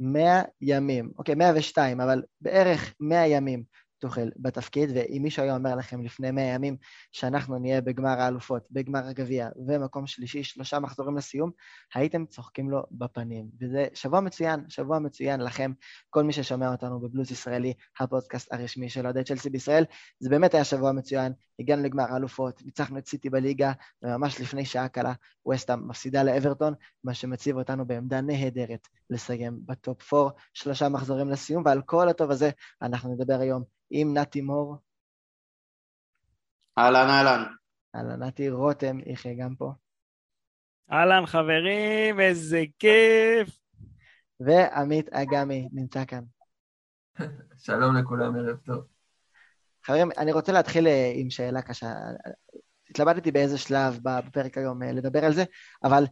100 ימים, אוקיי, 102, אבל בערך 100 ימים טוחל בתפקיד, ואם מישהו היה אומר לכם לפני 100 ימים שאנחנו נהיה בגמר האלופות, בגמר הגביע ומקום שלישי, שלושה מחזורים לסיום, הייתם צוחקים לו בפנים. וזה שבוע מצוין, שבוע מצוין לכם, כל מי ששומע אותנו בבלוז ישראלי, הפודקאסט הרשמי של אוהדי צ'לסי בישראל. זה באמת היה שבוע מצוין, הגענו לגמר האלופות, ניצחנו את סיטי בליגה, וממש לפני שעה קלה ווסטהאם מפסידה לאברטון, מה שמציב אותנו בעמדה נהדרת לסיים בטופ 4, שלושה מחזורים לסיום, ועל כל הטוב הזה אנחנו נדבר היום עם נתי מור. אהלן, אהלן. אהלן, נתי רותם, יחיה גם פה. אהלן חברים, איזה כיף. ועמית אגמי נמצא כאן. שלום לכולם, ערב טוב. חברים, אני רוצה להתחיל אה, עם שאלה קשה. התלבטתי באיזה שלב בפרק היום אה, לדבר על זה, אבל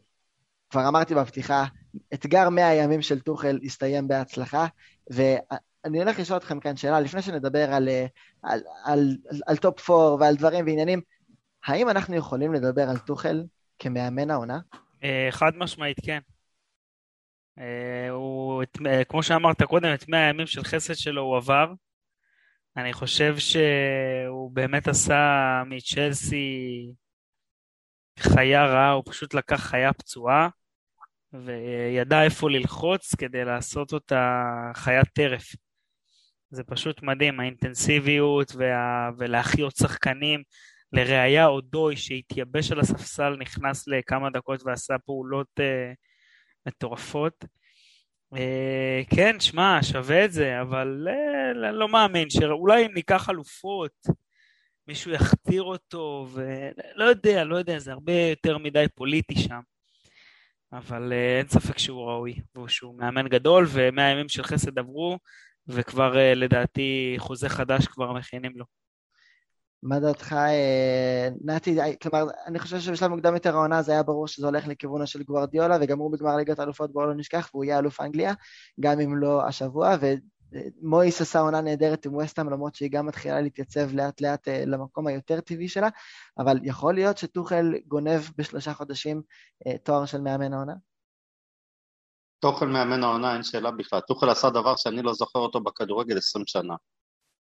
כבר אמרתי בפתיחה, אתגר 100 הימים של טוחל הסתיים בהצלחה, אני הולך לשאול אתכם כאן שאלה, לפני שנדבר על, אה, על, על, על, על top 4 ועל דברים ועניינים, האם אנחנו יכולים לדבר על טוחל כמאמן העונה? אה, חד משמעית, כן. אה, הוא, כמו שאמרת קודם, את 100 הימים של חסד שלו הוא עבר. אני חושב שהוא באמת עשה מצ'לסי חיה רעה, הוא פשוט לקח חיה פצועה וידע איפה ללחוץ כדי לעשות אותה חיית טרף. זה פשוט מדהים, האינטנסיביות וה... ולהחיות שחקנים. לראיה, אודוי שהתייבש על הספסל, נכנס לכמה דקות ועשה פעולות uh, מטורפות. Uh, כן, שמע, שווה את זה, אבל uh, לא מאמין, שאולי אם ניקח אלופות, מישהו יכתיר אותו, ולא יודע, לא יודע, זה הרבה יותר מדי פוליטי שם. אבל uh, אין ספק שהוא ראוי, ושהוא מאמן גדול, ומאה ימים של חסד עברו, וכבר אה, לדעתי חוזה חדש כבר מכינים לו. מה דעתך, אה, נתי, אה, כלומר, אני חושב שבשלב מוקדם יותר העונה זה היה ברור שזה הולך לכיוונו של גוורדיולה, וגם הוא בגמר ליגת האלופות בואו לא נשכח, והוא יהיה אלוף אנגליה, גם אם לא השבוע, ומויס עשה עונה נהדרת עם ווסטהאם, למרות שהיא גם מתחילה להתייצב לאט לאט למקום היותר טבעי שלה, אבל יכול להיות שטוחל גונב בשלושה חודשים תואר של מאמן העונה? טוחל מאמן העונה, אין שאלה בכלל. טוחל עשה דבר שאני לא זוכר אותו בכדורגל 20 שנה.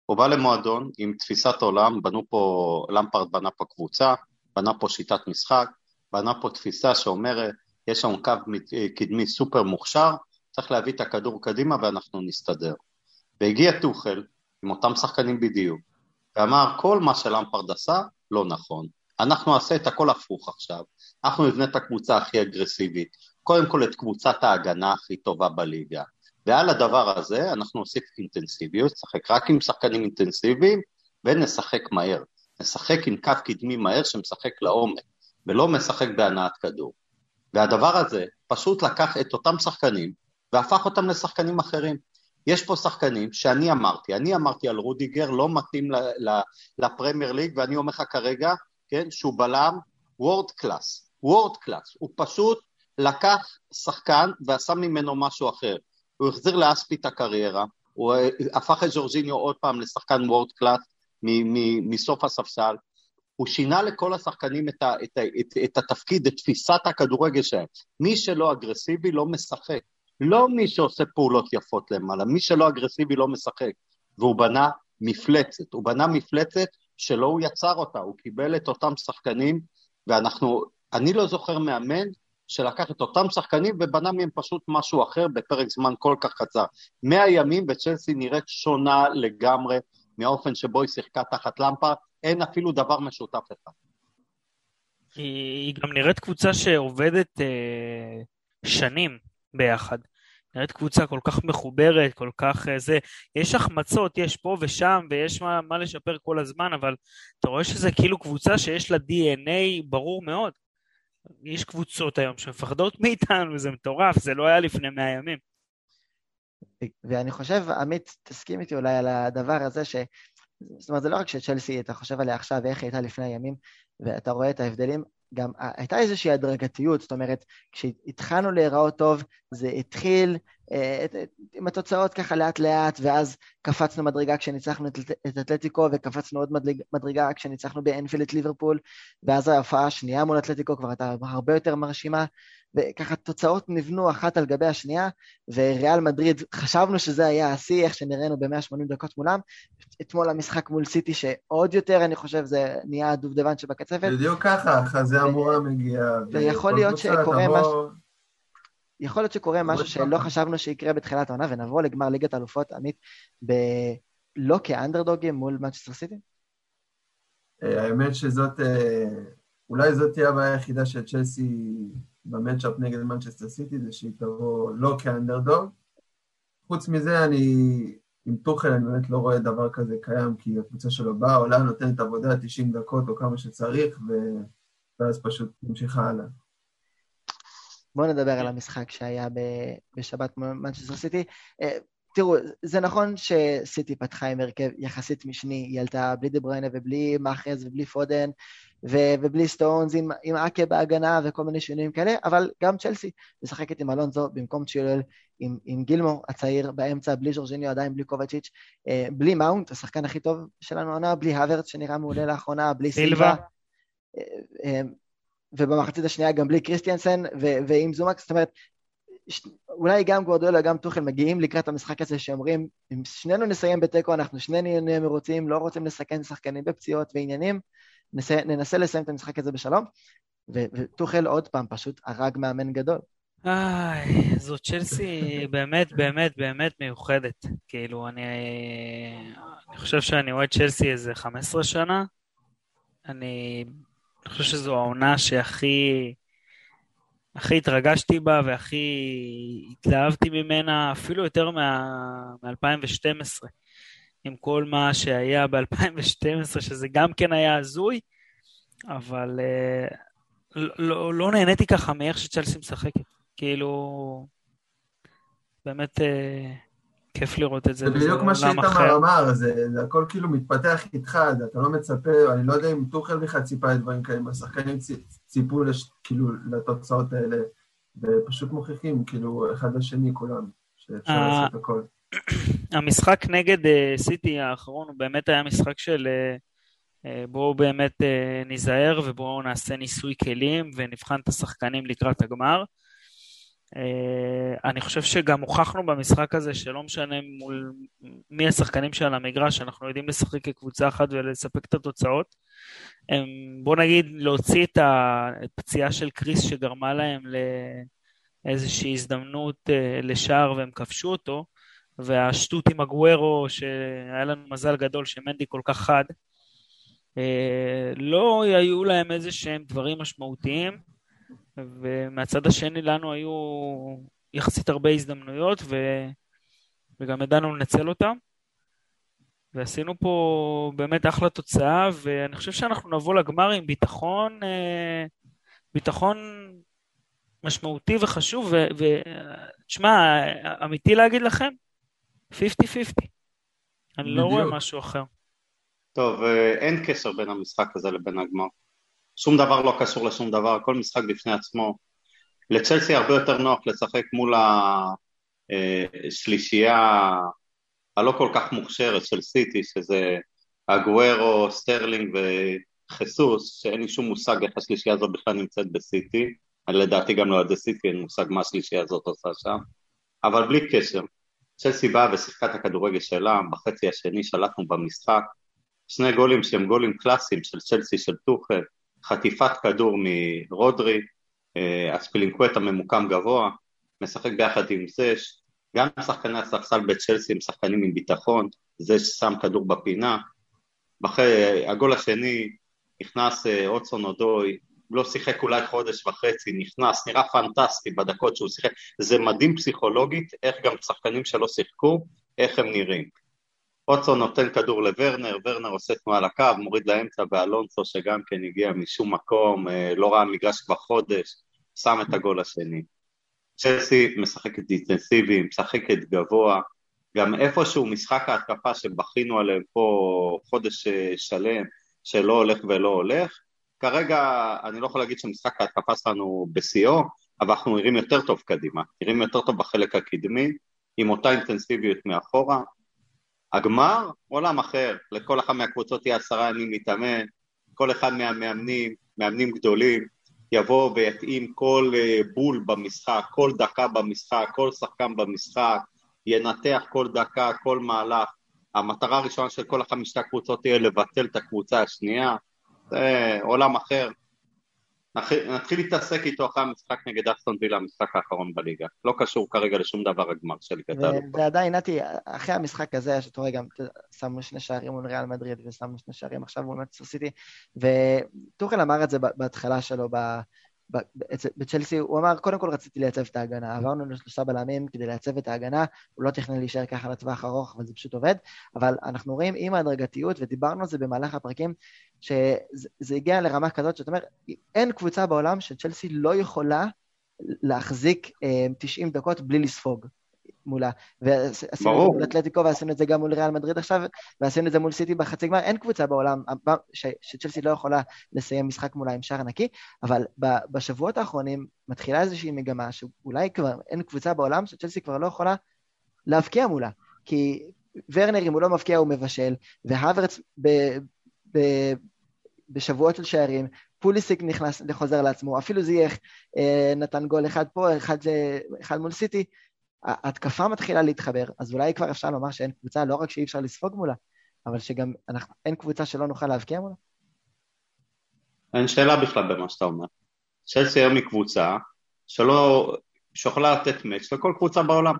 הוא בא למועדון עם תפיסת עולם, בנו פה, למפרד בנה פה קבוצה, בנה פה שיטת משחק, בנה פה תפיסה שאומרת, יש לנו קו קדמי סופר מוכשר, צריך להביא את הכדור קדימה ואנחנו נסתדר. והגיע טוחל, עם אותם שחקנים בדיוק, ואמר, כל מה שלמפרד עשה, לא נכון. אנחנו נעשה את הכל הפוך עכשיו, אנחנו נבנה את הקבוצה הכי אגרסיבית, קודם כל את קבוצת ההגנה הכי טובה בליגה. ועל הדבר הזה אנחנו נוסיף אינטנסיביות, נשחק רק עם שחקנים אינטנסיביים ונשחק מהר. נשחק עם קו קדמי מהר שמשחק לעומק, ולא משחק בהנעת כדור. והדבר הזה פשוט לקח את אותם שחקנים והפך אותם לשחקנים אחרים. יש פה שחקנים שאני אמרתי, אני אמרתי על רודיגר לא מתאים לפרמייר ליג, ואני אומר לך כרגע, כן, שהוא בלם world class, world class, הוא פשוט לקח שחקן ועשה ממנו משהו אחר. הוא החזיר לאספי את הקריירה, הוא אה, הפך את ג'ורג'יניו עוד פעם לשחקן world class מסוף הספסל, הוא שינה לכל השחקנים את, ה, את, ה, את, את התפקיד, את תפיסת הכדורגל שלהם. מי שלא אגרסיבי לא משחק. לא מי שעושה פעולות יפות למעלה, מי שלא אגרסיבי לא משחק. והוא בנה מפלצת, הוא בנה מפלצת שלא הוא יצר אותה, הוא קיבל את אותם שחקנים, ואנחנו, אני לא זוכר מאמן שלקח את אותם שחקנים ובנה מהם פשוט משהו אחר בפרק זמן כל כך קצר. מאה ימים וצ'לסי נראית שונה לגמרי מהאופן שבו היא שיחקה תחת למפה, אין אפילו דבר משותף אחד. היא גם נראית קבוצה שעובדת אה, שנים ביחד. נראית קבוצה כל כך מחוברת, כל כך אה, זה. יש החמצות, יש פה ושם, ויש מה, מה לשפר כל הזמן, אבל אתה רואה שזה כאילו קבוצה שיש לה DNA ברור מאוד. יש קבוצות היום שמפחדות מאיתנו, זה מטורף, זה לא היה לפני מאה ימים. ואני חושב, עמית, תסכים איתי אולי על הדבר הזה, ש... זאת אומרת, זה לא רק שצ'לסי, אתה חושב עליה עכשיו ואיך היא הייתה לפני הימים, ואתה רואה את ההבדלים, גם הייתה איזושהי הדרגתיות, זאת אומרת, כשהתחלנו להיראות טוב, זה התחיל אה, עם התוצאות ככה לאט לאט, ואז קפצנו מדרגה כשניצחנו את, את אתלטיקו, וקפצנו עוד מדרג, מדרגה כשניצחנו באנפילד ליברפול, ואז ההופעה השנייה מול אתלטיקו כבר הייתה הרבה יותר מרשימה, וככה תוצאות נבנו אחת על גבי השנייה, וריאל מדריד, חשבנו שזה היה השיא, איך שנראינו ב-180 דקות מולם. אתמול המשחק מול סיטי, שעוד יותר, אני חושב, זה נהיה הדובדבן שבקצפת. בדיוק ככה, חזה המורה מגיע. ויכול להיות שקורה משהו... יכול להיות שקורה משהו שלא חשבנו שיקרה בתחילת העונה, ונבוא לגמר ליגת האלופות, עמית, ב... לא כאנדרדוגים מול מנצ'סטר סיטי? אה, האמת שזאת, אה, אולי זאת תהיה הבעיה היחידה של צ'לסי ב matchup נגד מנצ'סטר סיטי, זה שהיא תבוא לא כאנדרדוג. חוץ מזה, אני, עם טוחל אני באמת לא רואה דבר כזה קיים, כי הקבוצה שלו באה, עולה, נותנת עבודה 90 דקות או כמה שצריך, ו... ואז פשוט ממשיכה הלאה. בואו נדבר על המשחק שהיה בשבת מנצ'סטר סיטי. תראו, זה נכון שסיטי פתחה עם הרכב יחסית משני, היא עלתה בלי דה בריינה ובלי מאחרז ובלי פודן ו- ובלי סטונס, עם, עם אקה בהגנה וכל מיני שינויים כאלה, אבל גם צ'לסי משחקת עם אלונזו במקום צ'יולל, עם, עם גילמור הצעיר באמצע, בלי ז'ורג'יניו, עדיין בלי קובצ'יץ', אה, בלי מאונט, השחקן הכי טוב שלנו עונה, בלי הוורץ שנראה מעולה לאחרונה, בלי סילבה. אה, אה, ובמחצית השנייה גם בלי קריסטיאנסן ועם זומקס, זאת אומרת, אולי גם גורדולה, גם טוחל מגיעים לקראת המשחק הזה שאומרים, אם שנינו נסיים בתיקו, אנחנו שנינו נהיה מרוצים, לא רוצים לסכן שחקנים בפציעות ועניינים, נסה, ננסה לסיים את המשחק הזה בשלום, וטוחל עוד פעם פשוט הרג מאמן גדול. איי, זו צ'לסי באמת, באמת, באמת מיוחדת. כאילו, אני, אני חושב שאני אוהד צ'לסי איזה 15 שנה. אני, אני חושב שזו העונה שהכי... הכי התרגשתי בה והכי התלהבתי ממנה, אפילו יותר מ-2012, עם כל מה שהיה ב-2012, שזה גם כן היה הזוי, אבל uh, לא, לא נהניתי ככה מאיך שצ'לסי משחקת. כאילו, באמת uh, כיף לראות את זה. זה בדיוק מה שאיתמר אמר, זה, זה הכל כאילו מתפתח איתך, אתה לא מצפה, אני לא יודע אם טוחל בכלל ציפה את דברים כאלה, השחקנים ציפו לש, כאילו לתוצאות האלה, ופשוט מוכיחים כאילו אחד לשני כולם, שאפשר לעשות הכל. המשחק נגד אה, סיטי האחרון הוא באמת היה משחק של אה, בואו באמת ניזהר ובואו נעשה ניסוי כלים ונבחן את השחקנים לקראת הגמר. אני חושב שגם הוכחנו במשחק הזה שלא משנה מול מי השחקנים שעל המגרש, אנחנו יודעים לשחק כקבוצה אחת ולספק את התוצאות. בוא נגיד להוציא את הפציעה של קריס שגרמה להם לאיזושהי הזדמנות אה, לשער והם כבשו אותו, והשטות עם הגוורו שהיה לנו מזל גדול שמנדי כל כך חד, אה, לא היו להם איזה שהם דברים משמעותיים, ומהצד השני לנו היו יחסית הרבה הזדמנויות ו... וגם ידענו לנצל אותם. ועשינו פה באמת אחלה תוצאה, ואני חושב שאנחנו נבוא לגמר עם ביטחון, אה, ביטחון משמעותי וחשוב, ותשמע, אמיתי להגיד לכם, 50-50. אני לא רואה משהו אחר. טוב, אה, אין קשר בין המשחק הזה לבין הגמר. שום דבר לא קשור לשום דבר, כל משחק בפני עצמו. לצ'לסי הרבה יותר נוח לשחק מול השלישייה אה, הלא כל כך מוכשרת של סיטי, שזה אגוורו, סטרלינג וחיסוס, שאין לי שום מושג איך השלישייה הזאת בכלל נמצאת בסיטי, לדעתי גם לאוהדי סיטי אין מושג מה השלישייה הזאת עושה שם, אבל בלי קשר, צ'לסי באה ושיחקה את הכדורגל שלה, בחצי השני שלטנו במשחק, שני גולים שהם גולים קלאסיים של צ'לסי של טוחל, חטיפת כדור מרודרי, אה, אספילינקווטה ממוקם גבוה, משחק ביחד עם זש, גם שחקני הספסל בצ'לסי הם שחקנים עם ביטחון, זה ששם כדור בפינה. אחרי הגול השני נכנס אה, אוצון אודוי, לא שיחק אולי חודש וחצי, נכנס, נראה פנטסטי בדקות שהוא שיחק. זה מדהים פסיכולוגית איך גם שחקנים שלא שיחקו, איך הם נראים. אוצון נותן כדור לוורנר, וורנר עושה תנועה לקו, מוריד לאמצע, ואלונסו שגם כן הגיע משום מקום, אה, לא ראה מגרש כבר חודש, שם את הגול השני. צ'לסי משחקת אינטנסיבי, משחקת גבוה, גם איפשהו משחק ההתקפה שבכינו עליהם פה חודש אה, שלם, שלא הולך ולא הולך, כרגע אני לא יכול להגיד שמשחק ההתקפה שלנו בשיאו, אבל אנחנו נראים יותר טוב קדימה, נראים יותר טוב בחלק הקדמי, עם אותה אינטנסיביות מאחורה. הגמר, עולם אחר, לכל אחת מהקבוצות יהיה עשרה ימים להתאמן, כל אחד מהמאמנים, מאמנים גדולים, יבוא ויתאים כל אה, בול במשחק, כל דקה במשחק, כל שחקן במשחק, ינתח כל דקה, כל מהלך. המטרה הראשונה של כל החמישת הקבוצות תהיה לבטל את הקבוצה השנייה, זה עולם אחר. נתחיל להתעסק איתו אחרי המשחק נגד אסטון וילה, המשחק האחרון בליגה. לא קשור כרגע לשום דבר הגמר של ליגת. ועדיין, נתי, אחרי המשחק הזה, שאתה רואה גם, שמנו שני שערים מול ריאל מדריד ושמנו שני שערים עכשיו מול מצטר סיטי, וטוחל אמר את זה בהתחלה שלו, בצ'לסי, הוא אמר, קודם כל רציתי לייצב את ההגנה, עברנו לשלושה בלמים כדי לייצב את ההגנה, הוא לא תכנן להישאר ככה לטווח ארוך, אבל זה פשוט עובד, אבל אנחנו רואים עם ההדרגתיות, ודיברנו על זה במהלך הפרקים, שזה הגיע לרמה כזאת, שאתה אומר, אין קבוצה בעולם שצ'לסי לא יכולה להחזיק 90 אה, דקות בלי לספוג. מולה. ועשינו את זה מול אתלטיקו ועשינו את זה גם מול ריאל מדריד עכשיו, ועשינו את זה מול סיטי בחצי גמר. אין קבוצה בעולם שצ'לסי לא יכולה לסיים משחק מולה עם שער נקי, אבל בשבועות האחרונים מתחילה איזושהי מגמה שאולי כבר אין קבוצה בעולם שצ'לסי כבר לא יכולה להבקיע מולה. כי ורנר, אם הוא לא מבקיע, הוא מבשל, והוורץ בשבועות של שערים, פוליסיק נכנס, חוזר לעצמו, אפילו זייח אה, נתן גול אחד פה, אחד, אחד מול סיטי, ההתקפה מתחילה להתחבר, אז אולי כבר אפשר לומר שאין קבוצה, לא רק שאי אפשר לספוג מולה, אבל שגם אנחנו, אין קבוצה שלא נוכל להבקיע מולה? אין שאלה בכלל במה שאתה אומר. צ'לסי היום היא קבוצה שלא, שיכולה לתת מאץ' לכל קבוצה בעולם,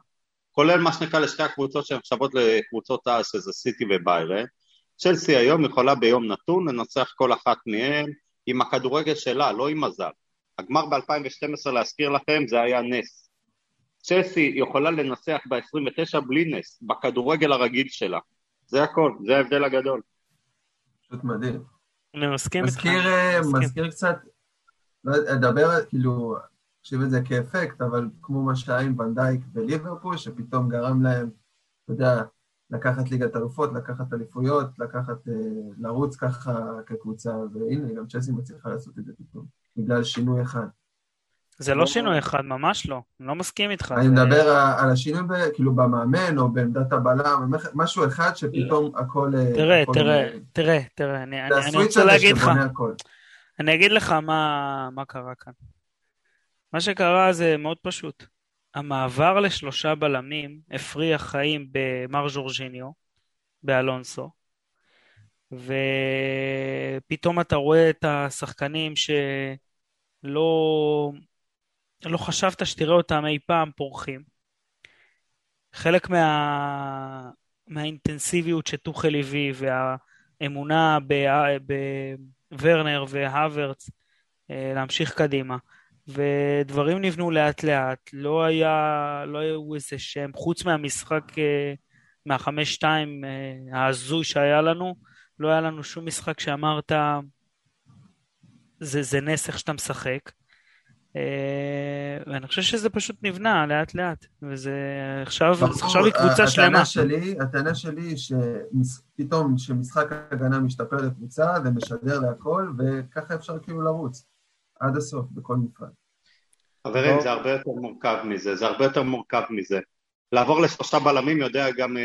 כולל מה שנקרא לשתי הקבוצות שנחשבות לקבוצות אז, שזה סיטי וביירן. צ'לסי היום יכולה ביום נתון לנצח כל אחת מהן עם הכדורגל שלה, לא עם מזל. הגמר ב-2012, להזכיר לכם, זה היה נס. צ'לסי יכולה לנצח ב-29 בלי נס, בכדורגל הרגיל שלה. זה הכל, זה ההבדל הגדול. פשוט מדהים. אני מסכים איתך. מזכיר, אה, מזכיר קצת, לא אדבר, כאילו, תחשיב את זה כאפקט, אבל כמו מה שהיה עם ונדייק בליברפול, שפתאום גרם להם, אתה יודע, לקחת ליגת אלופות, לקחת אליפויות, לקחת, אה, לרוץ ככה כקבוצה, והנה, גם צ'לסי מצליחה לעשות את זה פתאום, בגלל שינוי אחד. זה לא שינוי אחד, ממש לא. אני לא מסכים איתך. אני מדבר על השינוי כאילו במאמן או בעמדת הבלם, משהו אחד שפתאום הכל... אה, תראה, תראה, תראה, תראה, אני רוצה להגיד לך, אני אגיד לך מה קרה כאן. מה שקרה זה מאוד פשוט. המעבר לשלושה בלמים הפריע חיים במר ז'ורג'יניו, באלונסו, ופתאום אתה רואה את השחקנים שלא לא חשבת שתראה אותם אי פעם פורחים. חלק מה... מהאינטנסיביות שטוחל הביא והאמונה בוורנר והוורץ אה, להמשיך קדימה. ודברים נבנו לאט לאט, לא היה, לא היו איזה שם, חוץ מהמשחק, אה, מהחמש שתיים אה, ההזוי שהיה לנו, לא היה לנו שום משחק שאמרת, זה, זה נס איך שאתה משחק. אה, ואני חושב שזה פשוט נבנה לאט לאט, וזה עכשיו, עכשיו היא קבוצה שלמה. שלי, הטענה שלי היא שפתאום כשמשחק הגנה משתפר לקבוצה, זה משדר להכל, וככה אפשר כאילו לרוץ עד הסוף בכל מפעל. חברים, זה הרבה יותר מורכב מזה, זה הרבה יותר מורכב מזה. לעבור לשלושה בלמים יודע גם uh,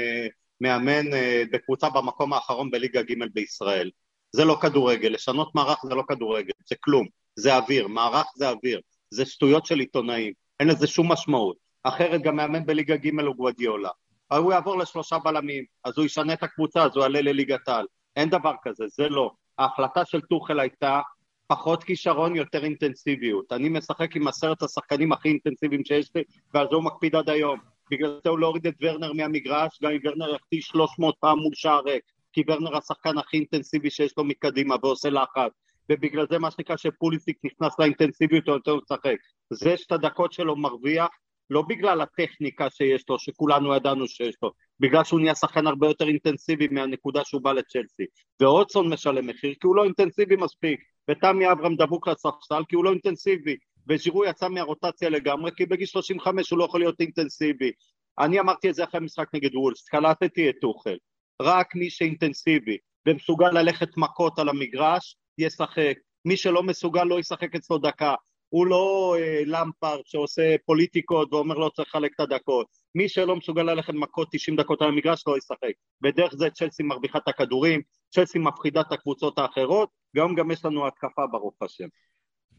מאמן uh, בקבוצה במקום האחרון בליגה ג' בישראל. זה לא כדורגל, לשנות מערך זה לא כדורגל, זה כלום, זה אוויר, מערך זה אוויר. זה שטויות של עיתונאים, אין לזה שום משמעות. אחרת גם מאמן בליגה ג' הוא גוודיולה. הוא יעבור לשלושה בלמים, אז הוא ישנה את הקבוצה, אז הוא יעלה לליגת העל. אין דבר כזה, זה לא. ההחלטה של טוחל הייתה פחות כישרון, יותר אינטנסיביות. אני משחק עם עשרת השחקנים הכי אינטנסיביים שיש לי, ועל זה הוא מקפיד עד היום. בגלל זה הוא לא הוריד את ורנר מהמגרש, גם אם ורנר יחטיא 300 פעם מול שער ריק. כי ורנר השחקן הכי אינטנסיבי שיש לו מקדימה ועושה לחץ. ובגלל זה מה שנקרא שפוליסיק נכנס לאינטנסיביות הוא יותר משחק. זה שאת הדקות שלו מרוויח, לא בגלל הטכניקה שיש לו, שכולנו ידענו שיש לו, בגלל שהוא נהיה שחקן הרבה יותר אינטנסיבי מהנקודה שהוא בא לצ'לסי. ואודסון משלם מחיר כי הוא לא אינטנסיבי מספיק, ותמי אברהם דבוק לספסל כי הוא לא אינטנסיבי, וז'ירו יצא מהרוטציה לגמרי כי בגיל 35 הוא לא יכול להיות אינטנסיבי. אני אמרתי את זה אחרי משחק נגד וולס, קלטתי את טוחל. רק מי שאינטנסיבי ומסוגל ללכת מכות על המגרש, ישחק, מי שלא מסוגל לא ישחק אצלו דקה, הוא לא אה, למפרד שעושה פוליטיקות ואומר לא צריך לחלק את הדקות, מי שלא מסוגל ללכת מכות 90 דקות על המגרש לא ישחק, ודרך זה צ'לסי מרוויחה את הכדורים, צ'לסי מפחידה את הקבוצות האחרות, והיום גם יש לנו התקפה ברוך השם.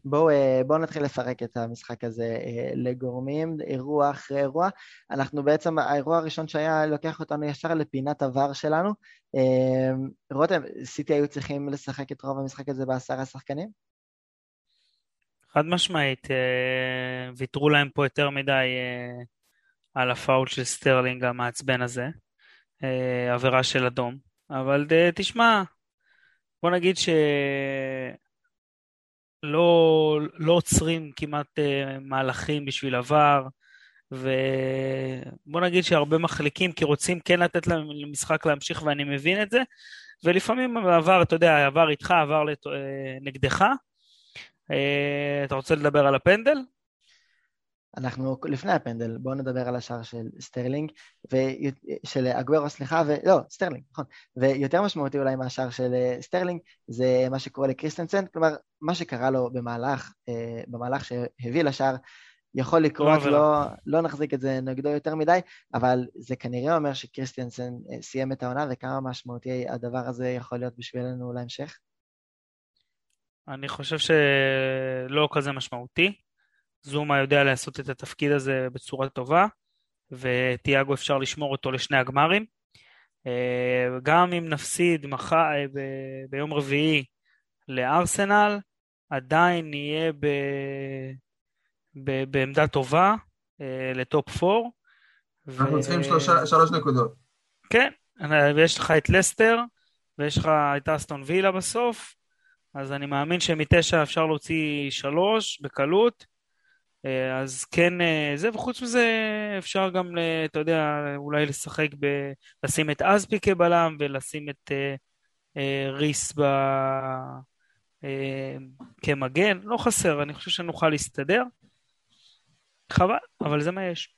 בואו אה, בוא נתחיל לפרק את המשחק הזה אה, לגורמים, אירוע אחרי אירוע. אנחנו בעצם, האירוע הראשון שהיה לוקח אותנו ישר לפינת VAR שלנו. אה, רותם, סיטי היו צריכים לשחק את רוב המשחק הזה בעשרה שחקנים? חד משמעית, ויתרו להם פה יותר מדי על הפאול של סטרלינג המעצבן הזה, עבירה של אדום. אבל תשמע, בוא נגיד ש... לא, עוצרים כמעט מהלכים בשביל VAR, ובוא נגיד שהרבה מחליקים כי רוצים כן לתת למשחק להמשיך ואני מבין את זה, ולפעמים VAR, אתה יודע, VAR איתך, VAR לת... נגדך. Uh, אתה רוצה לדבר על הפנדל? אנחנו לפני הפנדל, בואו נדבר על השער של סטרלינג, ו... של אגוורו, סליחה, ו... לא, סטרלינג, נכון. ויותר משמעותי אולי מהשער של אה, סטרלינג, זה מה שקורה לקריסטנסן, כלומר, מה שקרה לו במהלך, אה, במהלך שהביא לשער, יכול לקרות, לא, לא, לא נחזיק את זה נגדו יותר מדי, אבל זה כנראה אומר שקריסטנסן אה, סיים את העונה, וכמה משמעותי הדבר הזה יכול להיות בשבילנו להמשך? אני חושב שלא כזה משמעותי. זומה יודע לעשות את התפקיד הזה בצורה טובה, וטיאגו אפשר לשמור אותו לשני הגמרים. אה, גם אם נפסיד מח... אה, ב... ביום רביעי לארסנל, עדיין נהיה ב... ב... בעמדה טובה אה, לטופ 4. אנחנו ו... צריכים שלושה, שלוש נקודות. כן, ויש לך את לסטר, ויש לך את אסטון וילה בסוף, אז אני מאמין שמתשע אפשר להוציא שלוש בקלות. אה, אז כן, אה, זה, וחוץ מזה אפשר גם, אתה יודע, אולי לשחק ב... לשים את אזפי כבלם ולשים את אה, ריס ב... כמגן, לא חסר, אני חושב שנוכל להסתדר. חבל, אבל זה מה יש.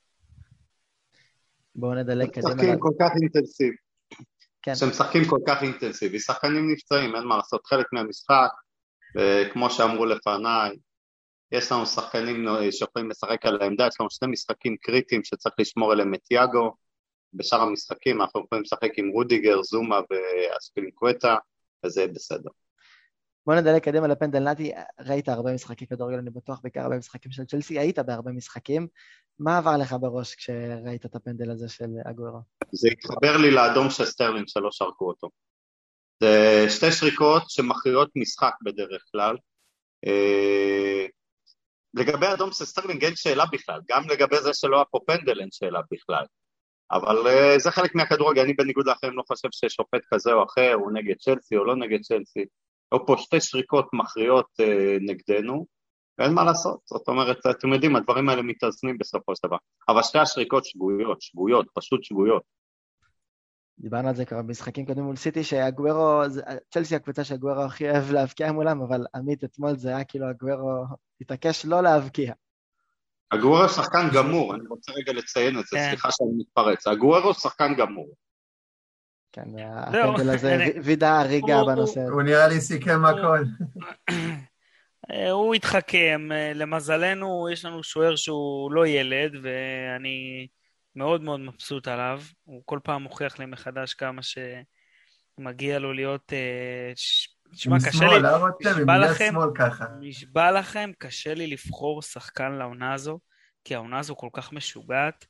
בואו נדלג קדימה. משחקים כל כך אינטנסיבי. כן. שמשחקים כל כך אינטנסיבי, שחקנים נפצעים, אין מה לעשות, חלק מהמשחק, וכמו שאמרו לפניי, יש לנו שחקנים שיכולים לשחק על העמדה, יש לנו שני משחקים קריטיים שצריך לשמור עליהם את תיאגו, בשאר המשחקים אנחנו יכולים לשחק עם רודיגר, זומה ואספיליקווטה, וזה בסדר. בוא נדלג קדימה לפנדל נתי, ראית הרבה משחקי כדורגל, אני בטוח, בעיקר הרבה משחקים של צ'לסי, היית בהרבה משחקים. מה עבר לך בראש כשראית את הפנדל הזה של אגוורו? זה התחבר לי לאדום של סטרלינג שלא שרקו אותו. זה שתי שריקות שמכריעות משחק בדרך כלל. אה, לגבי אדום של סטרלינג אין שאלה בכלל, גם לגבי זה שלא היה פה פנדל אין שאלה בכלל. אבל uh, זה חלק מהכדורגל, אני בניגוד לאחרים לא חושב ששופט כזה או אחר הוא נגד צ'לסי או לא נגד צ'לסי. היו פה שתי שריקות מכריעות uh, נגדנו, ואין מה לעשות, זאת אומרת, אתם יודעים, הדברים האלה מתאזנים בסופו של דבר. אבל שתי השריקות שגויות, שגויות, פשוט שגויות. דיברנו על זה כבר במשחקים קודמים מול סיטי, שאגוורו, צ'לסי הקבוצה שהגוורו הכי אוהב להבקיע מולם, אבל עמית אתמול זה היה כאילו הגוורו התעקש לא להבקיע. הגוורו שחקן גמור, אני רוצה רגע לציין את זה, כן. סליחה שאני מתפרץ. הגוורו שחקן גמור. כן, הפנדל הזה וידא הריגה בנושא הזה. הוא נראה לי סיכם הכל. הוא התחכם, למזלנו יש לנו שוער שהוא לא ילד, ואני... מאוד מאוד מבסוט עליו, הוא כל פעם מוכיח לי מחדש כמה שמגיע לו להיות... תשמע, אה, קשה לי, לא נשבע לכם, נשבע לכם, קשה לי לבחור שחקן לעונה הזו, כי העונה הזו כל כך משוגעת,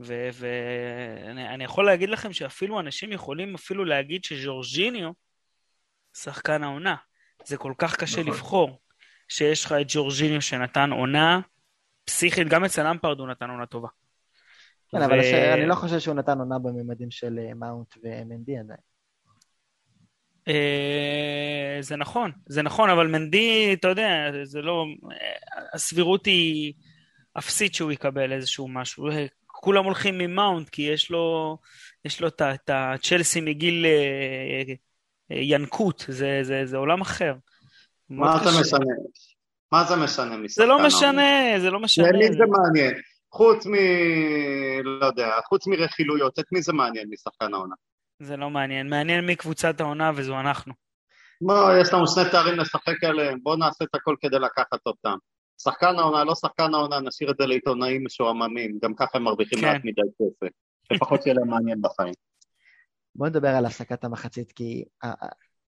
ואני יכול להגיד לכם שאפילו אנשים יכולים אפילו להגיד שז'ורג'יניו שחקן העונה. זה כל כך קשה נכון. לבחור, שיש לך את ג'ורג'יניו שנתן עונה פסיכית, גם אצל אמפרד הוא נתן עונה טובה. כן, אבל אני לא חושב שהוא נתן עונה בממדים של אה, מאונט ומנדי עדיין. אה, זה נכון, זה נכון, אבל מנדי, אתה יודע, זה לא... הסבירות היא אפסית שהוא יקבל איזשהו משהו. כולם הולכים ממאונט, כי יש לו, יש לו את הצ'לסי מגיל אה, ינקות, זה, זה, זה עולם אחר. מה זה משנה? מה זה משנה זה לא משנה, זה לא משנה. למי זה מעניין? חוץ מ... לא יודע, חוץ מרכילויות, את מי זה מעניין משחקן העונה? זה לא מעניין, מעניין מי קבוצת העונה וזו אנחנו. בוא, יש לנו שני תארים לשחק עליהם, בוא נעשה את הכל כדי לקחת אותם. שחקן העונה, לא שחקן העונה, נשאיר את זה לעיתונאים משועממים, גם ככה הם מרוויחים כן. מעט מדי כסף. לפחות שיהיה להם מעניין בחיים. בוא נדבר על הפסקת המחצית, כי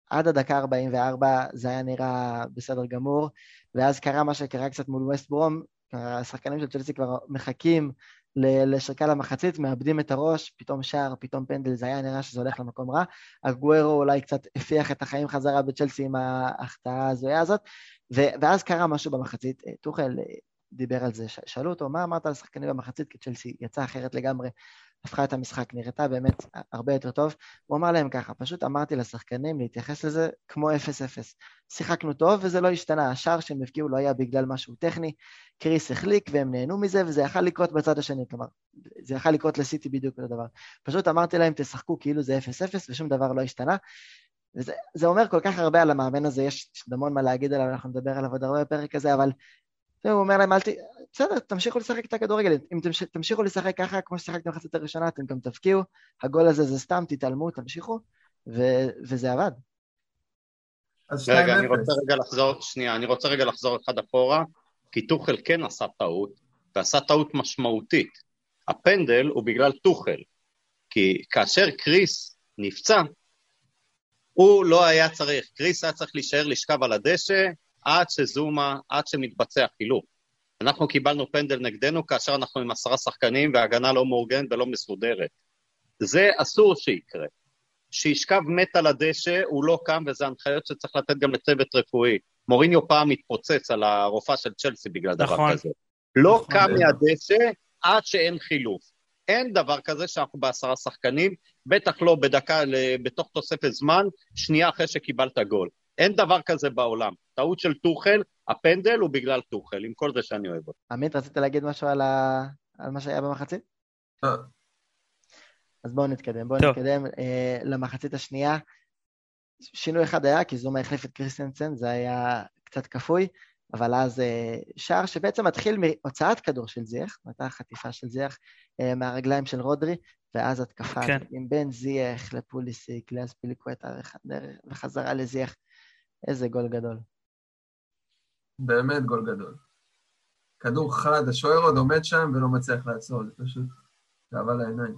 עד הדקה 44 זה היה נראה בסדר גמור, ואז קרה מה שקרה קצת מול ווסט ברום, השחקנים של צ'לסי כבר מחכים לשרקה למחצית, מאבדים את הראש, פתאום שער, פתאום פנדל, זה היה נראה שזה הולך למקום רע. הגוורו אולי קצת הפיח את החיים חזרה בצ'לסי עם ההחטאה ההזויה הזאת, ואז קרה משהו במחצית. טוחל דיבר על זה, שאלו אותו, מה אמרת על השחקנים במחצית? כי צ'לסי יצא אחרת לגמרי, הפכה את המשחק, נראתה באמת הרבה יותר טוב. הוא אמר להם ככה, פשוט אמרתי לשחקנים להתייחס לזה כמו 0-0. שיחקנו טוב וזה לא השתנה, השער שהם הבקיעו לא היה בגלל משהו טכני, קריס החליק והם נהנו מזה וזה יכל לקרות בצד השני, כלומר, זה יכל לקרות לסיטי בדיוק אותו דבר. פשוט אמרתי להם, תשחקו כאילו זה 0-0 ושום דבר לא השתנה. וזה אומר כל כך הרבה על המאמן הזה, יש המון מה להגיד עליו, אנחנו נדבר עליו עוד הרבה בפרק הזה, אבל הוא אומר להם, אל ת... בסדר, תמשיכו לשחק את הכדורגל, אם תמש... תמשיכו לשחק ככה, כמו ששיחקתם במחצית הראשונה, אתם גם תבקיעו, הגול הזה זה סתם, תתעלמו, תמשיכו, ו... וזה עבד. רגע, אני רוצה רגע לחזור, שנייה, אני רוצה רגע לחזור אחד אחורה, כי טוחל כן עשה טעות, ועשה טעות משמעותית. הפנדל הוא בגלל טוחל, כי כאשר קריס נפצע, הוא לא היה צריך, קריס היה צריך להישאר לשכב על הדשא, עד שזומה, עד שמתבצע חילוף. אנחנו קיבלנו פנדל נגדנו כאשר אנחנו עם עשרה שחקנים והגנה לא מאורגנת ולא מסודרת. זה אסור שיקרה. שישכב מת על הדשא, הוא לא קם, וזה הנחיות שצריך לתת גם לצוות רפואי. מוריניו פעם התפוצץ על הרופאה של צ'לסי בגלל נכון. דבר כזה. לא נכון, קם מהדשא עד שאין חילוף. אין דבר כזה שאנחנו בעשרה שחקנים, בטח לא בדקה, בתוך תוספת זמן, שנייה אחרי שקיבלת גול. אין דבר כזה בעולם. טעות של טוחל, הפנדל הוא בגלל טוחל, עם כל זה שאני אוהב אותו. עמית, רצית להגיד משהו על, ה... על מה שהיה במחצית? לא. אז בואו נתקדם. בואו נתקדם אה, למחצית השנייה. שינוי אחד היה, כי זומה החליף את קריסטנסן, זה היה קצת כפוי, אבל אז אה, שער שבעצם מתחיל מהוצאת כדור של זייח, הייתה חטיפה של זייח אה, מהרגליים של רודרי, ואז התקפה כן. עם בין זייח לפוליסיק, לאספיליקווטה וחזרה לזייח. איזה גול גדול. באמת גול גדול. כדור חד, השוער עוד עומד שם ולא מצליח לעצור, זה פשוט תאווה לעיניים.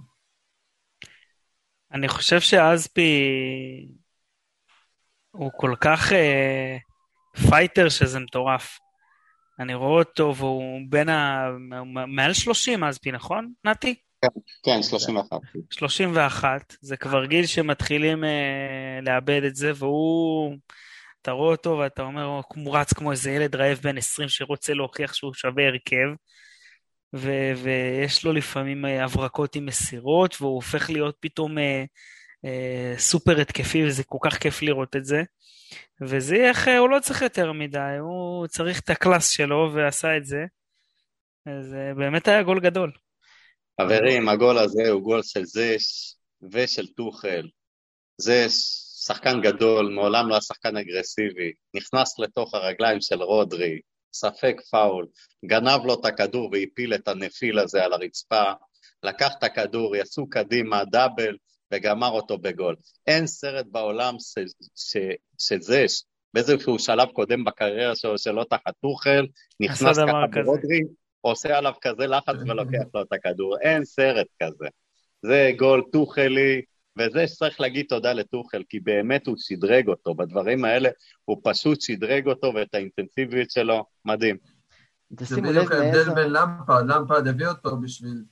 אני חושב שאזפי הוא כל כך אה, פייטר שזה מטורף. אני רואה אותו והוא בין ה... מעל 30 אזפי, נכון, נתי? כן, 31. 31, זה כבר גיל שמתחילים אה, לאבד את זה, והוא... אתה רואה אותו ואתה אומר, הוא רץ כמו איזה ילד רעב בן 20 שרוצה להוכיח שהוא שווה הרכב, ו- ויש לו לפעמים אה, הברקות עם מסירות, והוא הופך להיות פתאום אה, אה, סופר התקפי, וזה כל כך כיף לראות את זה. וזה איך, הוא לא צריך יותר מדי, הוא צריך את הקלאס שלו ועשה את זה. זה אה, באמת היה גול גדול. חברים, הגול הזה הוא גול של זש ושל טוחל. זש שחקן גדול, מעולם לא היה שחקן אגרסיבי, נכנס לתוך הרגליים של רודרי, ספק פאול, גנב לו את הכדור והפיל את הנפיל הזה על הרצפה, לקח את הכדור, יצאו קדימה, דאבל, וגמר אותו בגול. אין סרט בעולם שזה, באיזשהו שלב קודם בקריירה שלו, שלא תחת טוחל, נכנס ככה ברודרי, עושה עליו כזה לחץ ולוקח לו את הכדור. אין סרט כזה. זה גול טוחלי, וזה שצריך להגיד תודה לטוחל, כי באמת הוא שדרג אותו, בדברים האלה הוא פשוט שדרג אותו ואת האינטנסיביות שלו, מדהים. זה בדיוק ההבדל בין למפרד, למפרד הביא אותו בשביל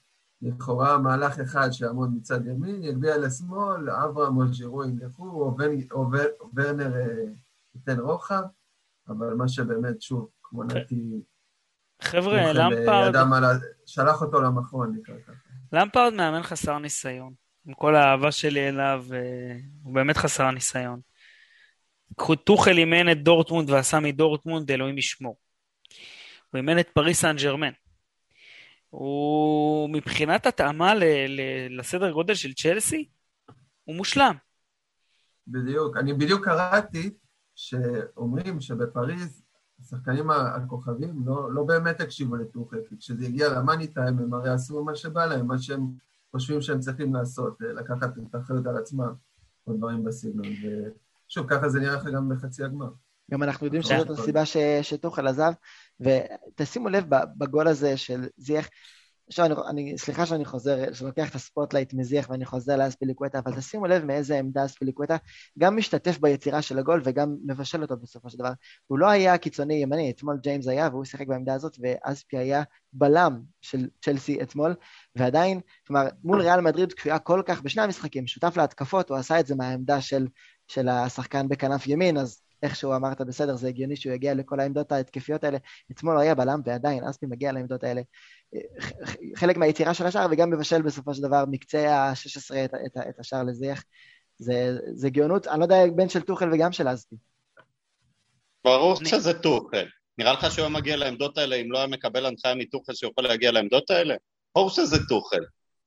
לכאורה מהלך אחד שיעמוד מצד ימין, יגביה לשמאל, אברהם או ג'ירו ילכו, או ורנר אה, ייתן רוחב, אבל מה שבאמת, שוב, כמו כן. נתי... חבר'ה, למפרד... שלח אותו למכון, נקרא ככה. למפרד מאמן חסר ניסיון. עם כל האהבה שלי אליו, אה, הוא באמת חסר ניסיון. טוחל אימן את דורטמונד ועשה מדורטמונד אלוהים ישמור. הוא אימן את פריס סן ג'רמן. הוא מבחינת התאמה ל- ל- לסדר גודל של צ'לסי, הוא מושלם. בדיוק. אני בדיוק קראתי שאומרים שבפריז השחקנים הכוכבים לא, לא באמת הקשיבו לטוחל, כי כשזה הגיע למאני טיים הם הרי עשו מה שבא להם, מה שהם חושבים שהם צריכים לעשות, אה, לקחת את האחריות על עצמם, או דברים בסגנון. ושוב, ככה זה נראה לך גם בחצי הגמר. גם אנחנו יודעים שזאת הסיבה שטוחל עזב, ותשימו לב בגול הזה של זייח, עכשיו, אני, אני, סליחה שאני חוזר, שלוקח את ה spotlight מזייח ואני חוזר לאספיליקווטה, אבל תשימו לב מאיזה עמדה אספיליקווטה גם משתתף ביצירה של הגול וגם מבשל אותו בסופו של דבר. הוא לא היה קיצוני ימני, אתמול ג'יימס היה והוא שיחק בעמדה הזאת, ואספי היה בלם של צ'לסי אתמול, ועדיין, כלומר, מול ריאל מדריד, כשהוא כל כך, בשני המשחקים, שותף להתקפות, הוא עשה את זה מהעמדה של, של השחקן בכנף ימין, אז איכשהו אמרת, בסדר, זה הגיוני שהוא יגיע לכל העמדות ההתקפיות האלה. אתמול הוא היה בלם, ועדיין, אספי מגיע לעמדות האלה. חלק מהיצירה של השער, וגם מבשל בסופו של דבר מקצה ה-16 את, את, את השער לזיח. זה, זה גאונות, אני לא יודע, בין של טוחל וגם של אספי. ברור שזה טוחל. נראה לך שהוא היה מגיע לעמדות האלה אם לא היה מקבל הנחיה מטוחל שהוא יכול להגיע לעמדות האלה? ברור שזה טוחל.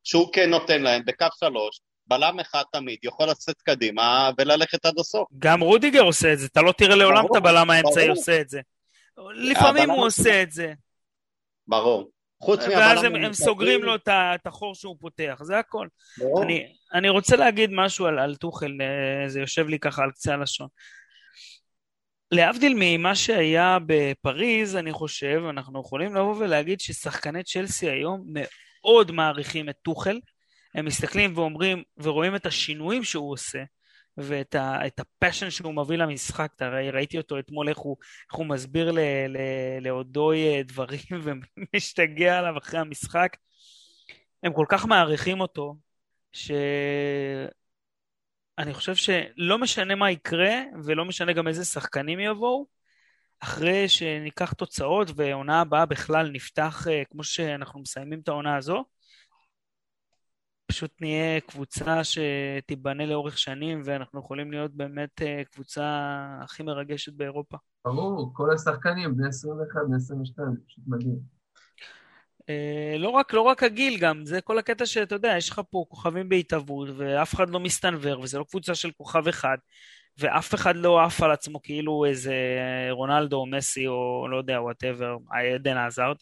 שהוא כן נותן להם בקו שלוש, בלם אחד תמיד יכול לצאת קדימה וללכת עד הסוף. גם רודיגר עושה את זה, אתה לא תראה לעולם את הבלם האמצעי עושה את זה. לפעמים הוא עושה את זה. ברור. חוץ מהבלם... ואז הם, הם סוגרים לו את החור שהוא פותח, זה הכל. אני, אני רוצה להגיד משהו על, על טוחל, אה, זה יושב לי ככה על קצה הלשון. להבדיל ממה שהיה בפריז, אני חושב, אנחנו יכולים לבוא ולהגיד ששחקני צ'לסי היום מאוד מעריכים את טוחל. הם מסתכלים ואומרים, ורואים את השינויים שהוא עושה, ואת ה, הפשן שהוא מביא למשחק, אתה ראי, ראיתי אותו אתמול איך הוא, איך הוא מסביר ל, אה, דברים ומשתגע עליו אחרי המשחק. הם כל כך מעריכים אותו, שאני חושב שלא משנה מה יקרה, ולא משנה גם איזה שחקנים יבואו, אחרי שניקח תוצאות ועונה הבאה בכלל נפתח אה, כמו שאנחנו מסיימים את העונה הזו, פשוט נהיה קבוצה שתיבנה לאורך שנים, ואנחנו יכולים להיות באמת אה, קבוצה הכי מרגשת באירופה. ברור, כל השחקנים, בני 21, בני 22, פשוט מדהים. אה, לא רק, לא רק הגיל גם, זה כל הקטע שאתה יודע, יש לך פה כוכבים בהתהוות, ואף אחד לא מסתנוור, וזה לא קבוצה של כוכב אחד, ואף אחד לא עף על עצמו כאילו איזה רונלדו או מסי או לא יודע, whatever, עדן עזארד.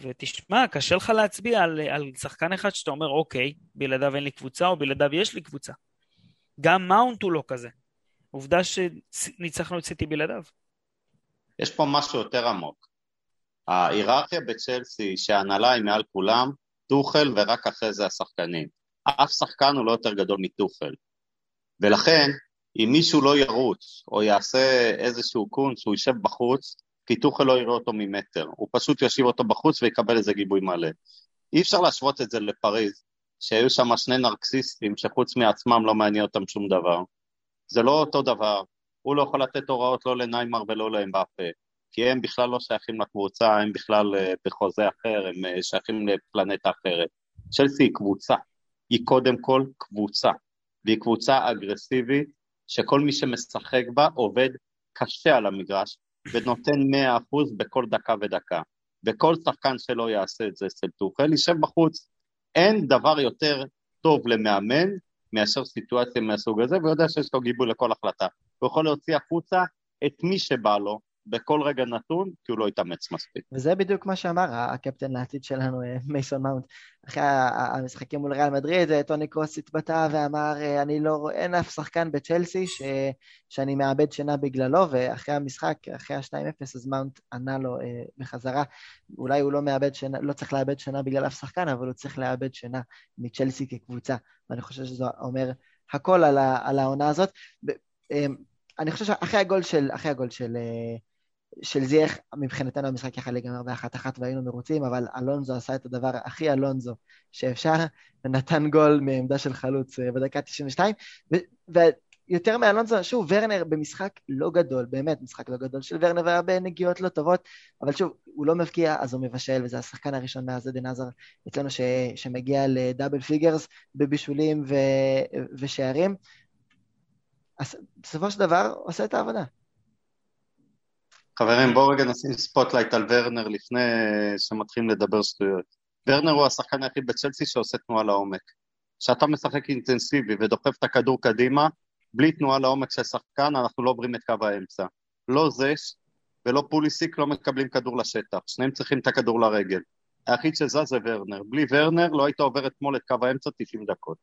ותשמע, קשה לך להצביע על, על שחקן אחד שאתה אומר, אוקיי, בלעדיו אין לי קבוצה, או בלעדיו יש לי קבוצה. גם מאונט הוא לא כזה. עובדה שניצחנו את סיטי בלעדיו. יש פה משהו יותר עמוק. ההיררכיה בצ'לסי שההנהלה היא מעל כולם, טוחל ורק אחרי זה השחקנים. אף שחקן הוא לא יותר גדול מטוחל. ולכן, אם מישהו לא ירוץ או יעשה איזשהו קונץ, הוא יישב בחוץ, כי טוחל לא יראה אותו ממטר, הוא פשוט ישיב אותו בחוץ ויקבל איזה גיבוי מלא. אי אפשר להשוות את זה לפריז, שהיו שם שני נרקסיסטים שחוץ מעצמם לא מעניין אותם שום דבר. זה לא אותו דבר, הוא לא יכול לתת הוראות לא לניימר ולא לאמבפה, כי הם בכלל לא שייכים לקבוצה, הם בכלל uh, בחוזה אחר, הם uh, שייכים לפלנטה אחרת. צ'לסי היא קבוצה, היא קודם כל קבוצה, והיא קבוצה אגרסיבית, שכל מי שמשחק בה עובד קשה על המגרש, ונותן 100% בכל דקה ודקה. וכל שחקן שלא יעשה את זה אצל טוחל יישב בחוץ. אין דבר יותר טוב למאמן מאשר סיטואציה מהסוג הזה, והוא יודע שיש לו גיבוי לכל החלטה. הוא יכול להוציא החוצה את מי שבא לו, בכל רגע נתון, כי הוא לא התאמץ מספיק. וזה בדיוק מה שאמר הקפטן לעתיד שלנו, אה, מייסון מאונט. אחרי המשחקים מול ריאל מדריד, אה, טוני קרוס התבטא ואמר, אה, אני לא רואה, אין אף שחקן בצ'לסי ש... שאני מאבד שינה בגללו, ואחרי המשחק, אחרי ה-2-0, אז מאונט ענה לו אה, בחזרה, אולי הוא לא מאבד שינה, לא צריך לאבד שינה בגלל אף שחקן, אבל הוא צריך לאבד שינה מצ'לסי כקבוצה. ואני חושב שזה אומר הכל על, ה... על העונה הזאת. אני חושב שאחרי הגול של, אחרי הגול של של זייח, מבחינתנו המשחק יכל להיגמר באחת אחת והיינו מרוצים, אבל אלונזו עשה את הדבר הכי אלונזו שאפשר, ונתן גול מעמדה של חלוץ אה, בדקה 92, ויותר מאלונזו, שוב, ורנר במשחק לא גדול, באמת משחק לא גדול של ורנר והרבה נגיעות לא טובות, אבל שוב, הוא לא מבקיע, אז הוא מבשל, וזה השחקן הראשון מאז עדן עזאר אצלנו ש, שמגיע ל double figures בבישולים ו, ושערים. אז בסופו של דבר עושה את העבודה. חברים, בואו רגע נשים spotlight על ורנר לפני שמתחילים לדבר שטויות. ורנר הוא השחקן היחיד בצ'לסי שעושה תנועה לעומק. כשאתה משחק אינטנסיבי ודוחף את הכדור קדימה, בלי תנועה לעומק של שחקן, אנחנו לא עוברים את קו האמצע. לא זה ולא פוליסיק לא מקבלים כדור לשטח, שניהם צריכים את הכדור לרגל. היחיד שזז זה ורנר. בלי ורנר לא היית עובר אתמול את קו האמצע 90 דקות.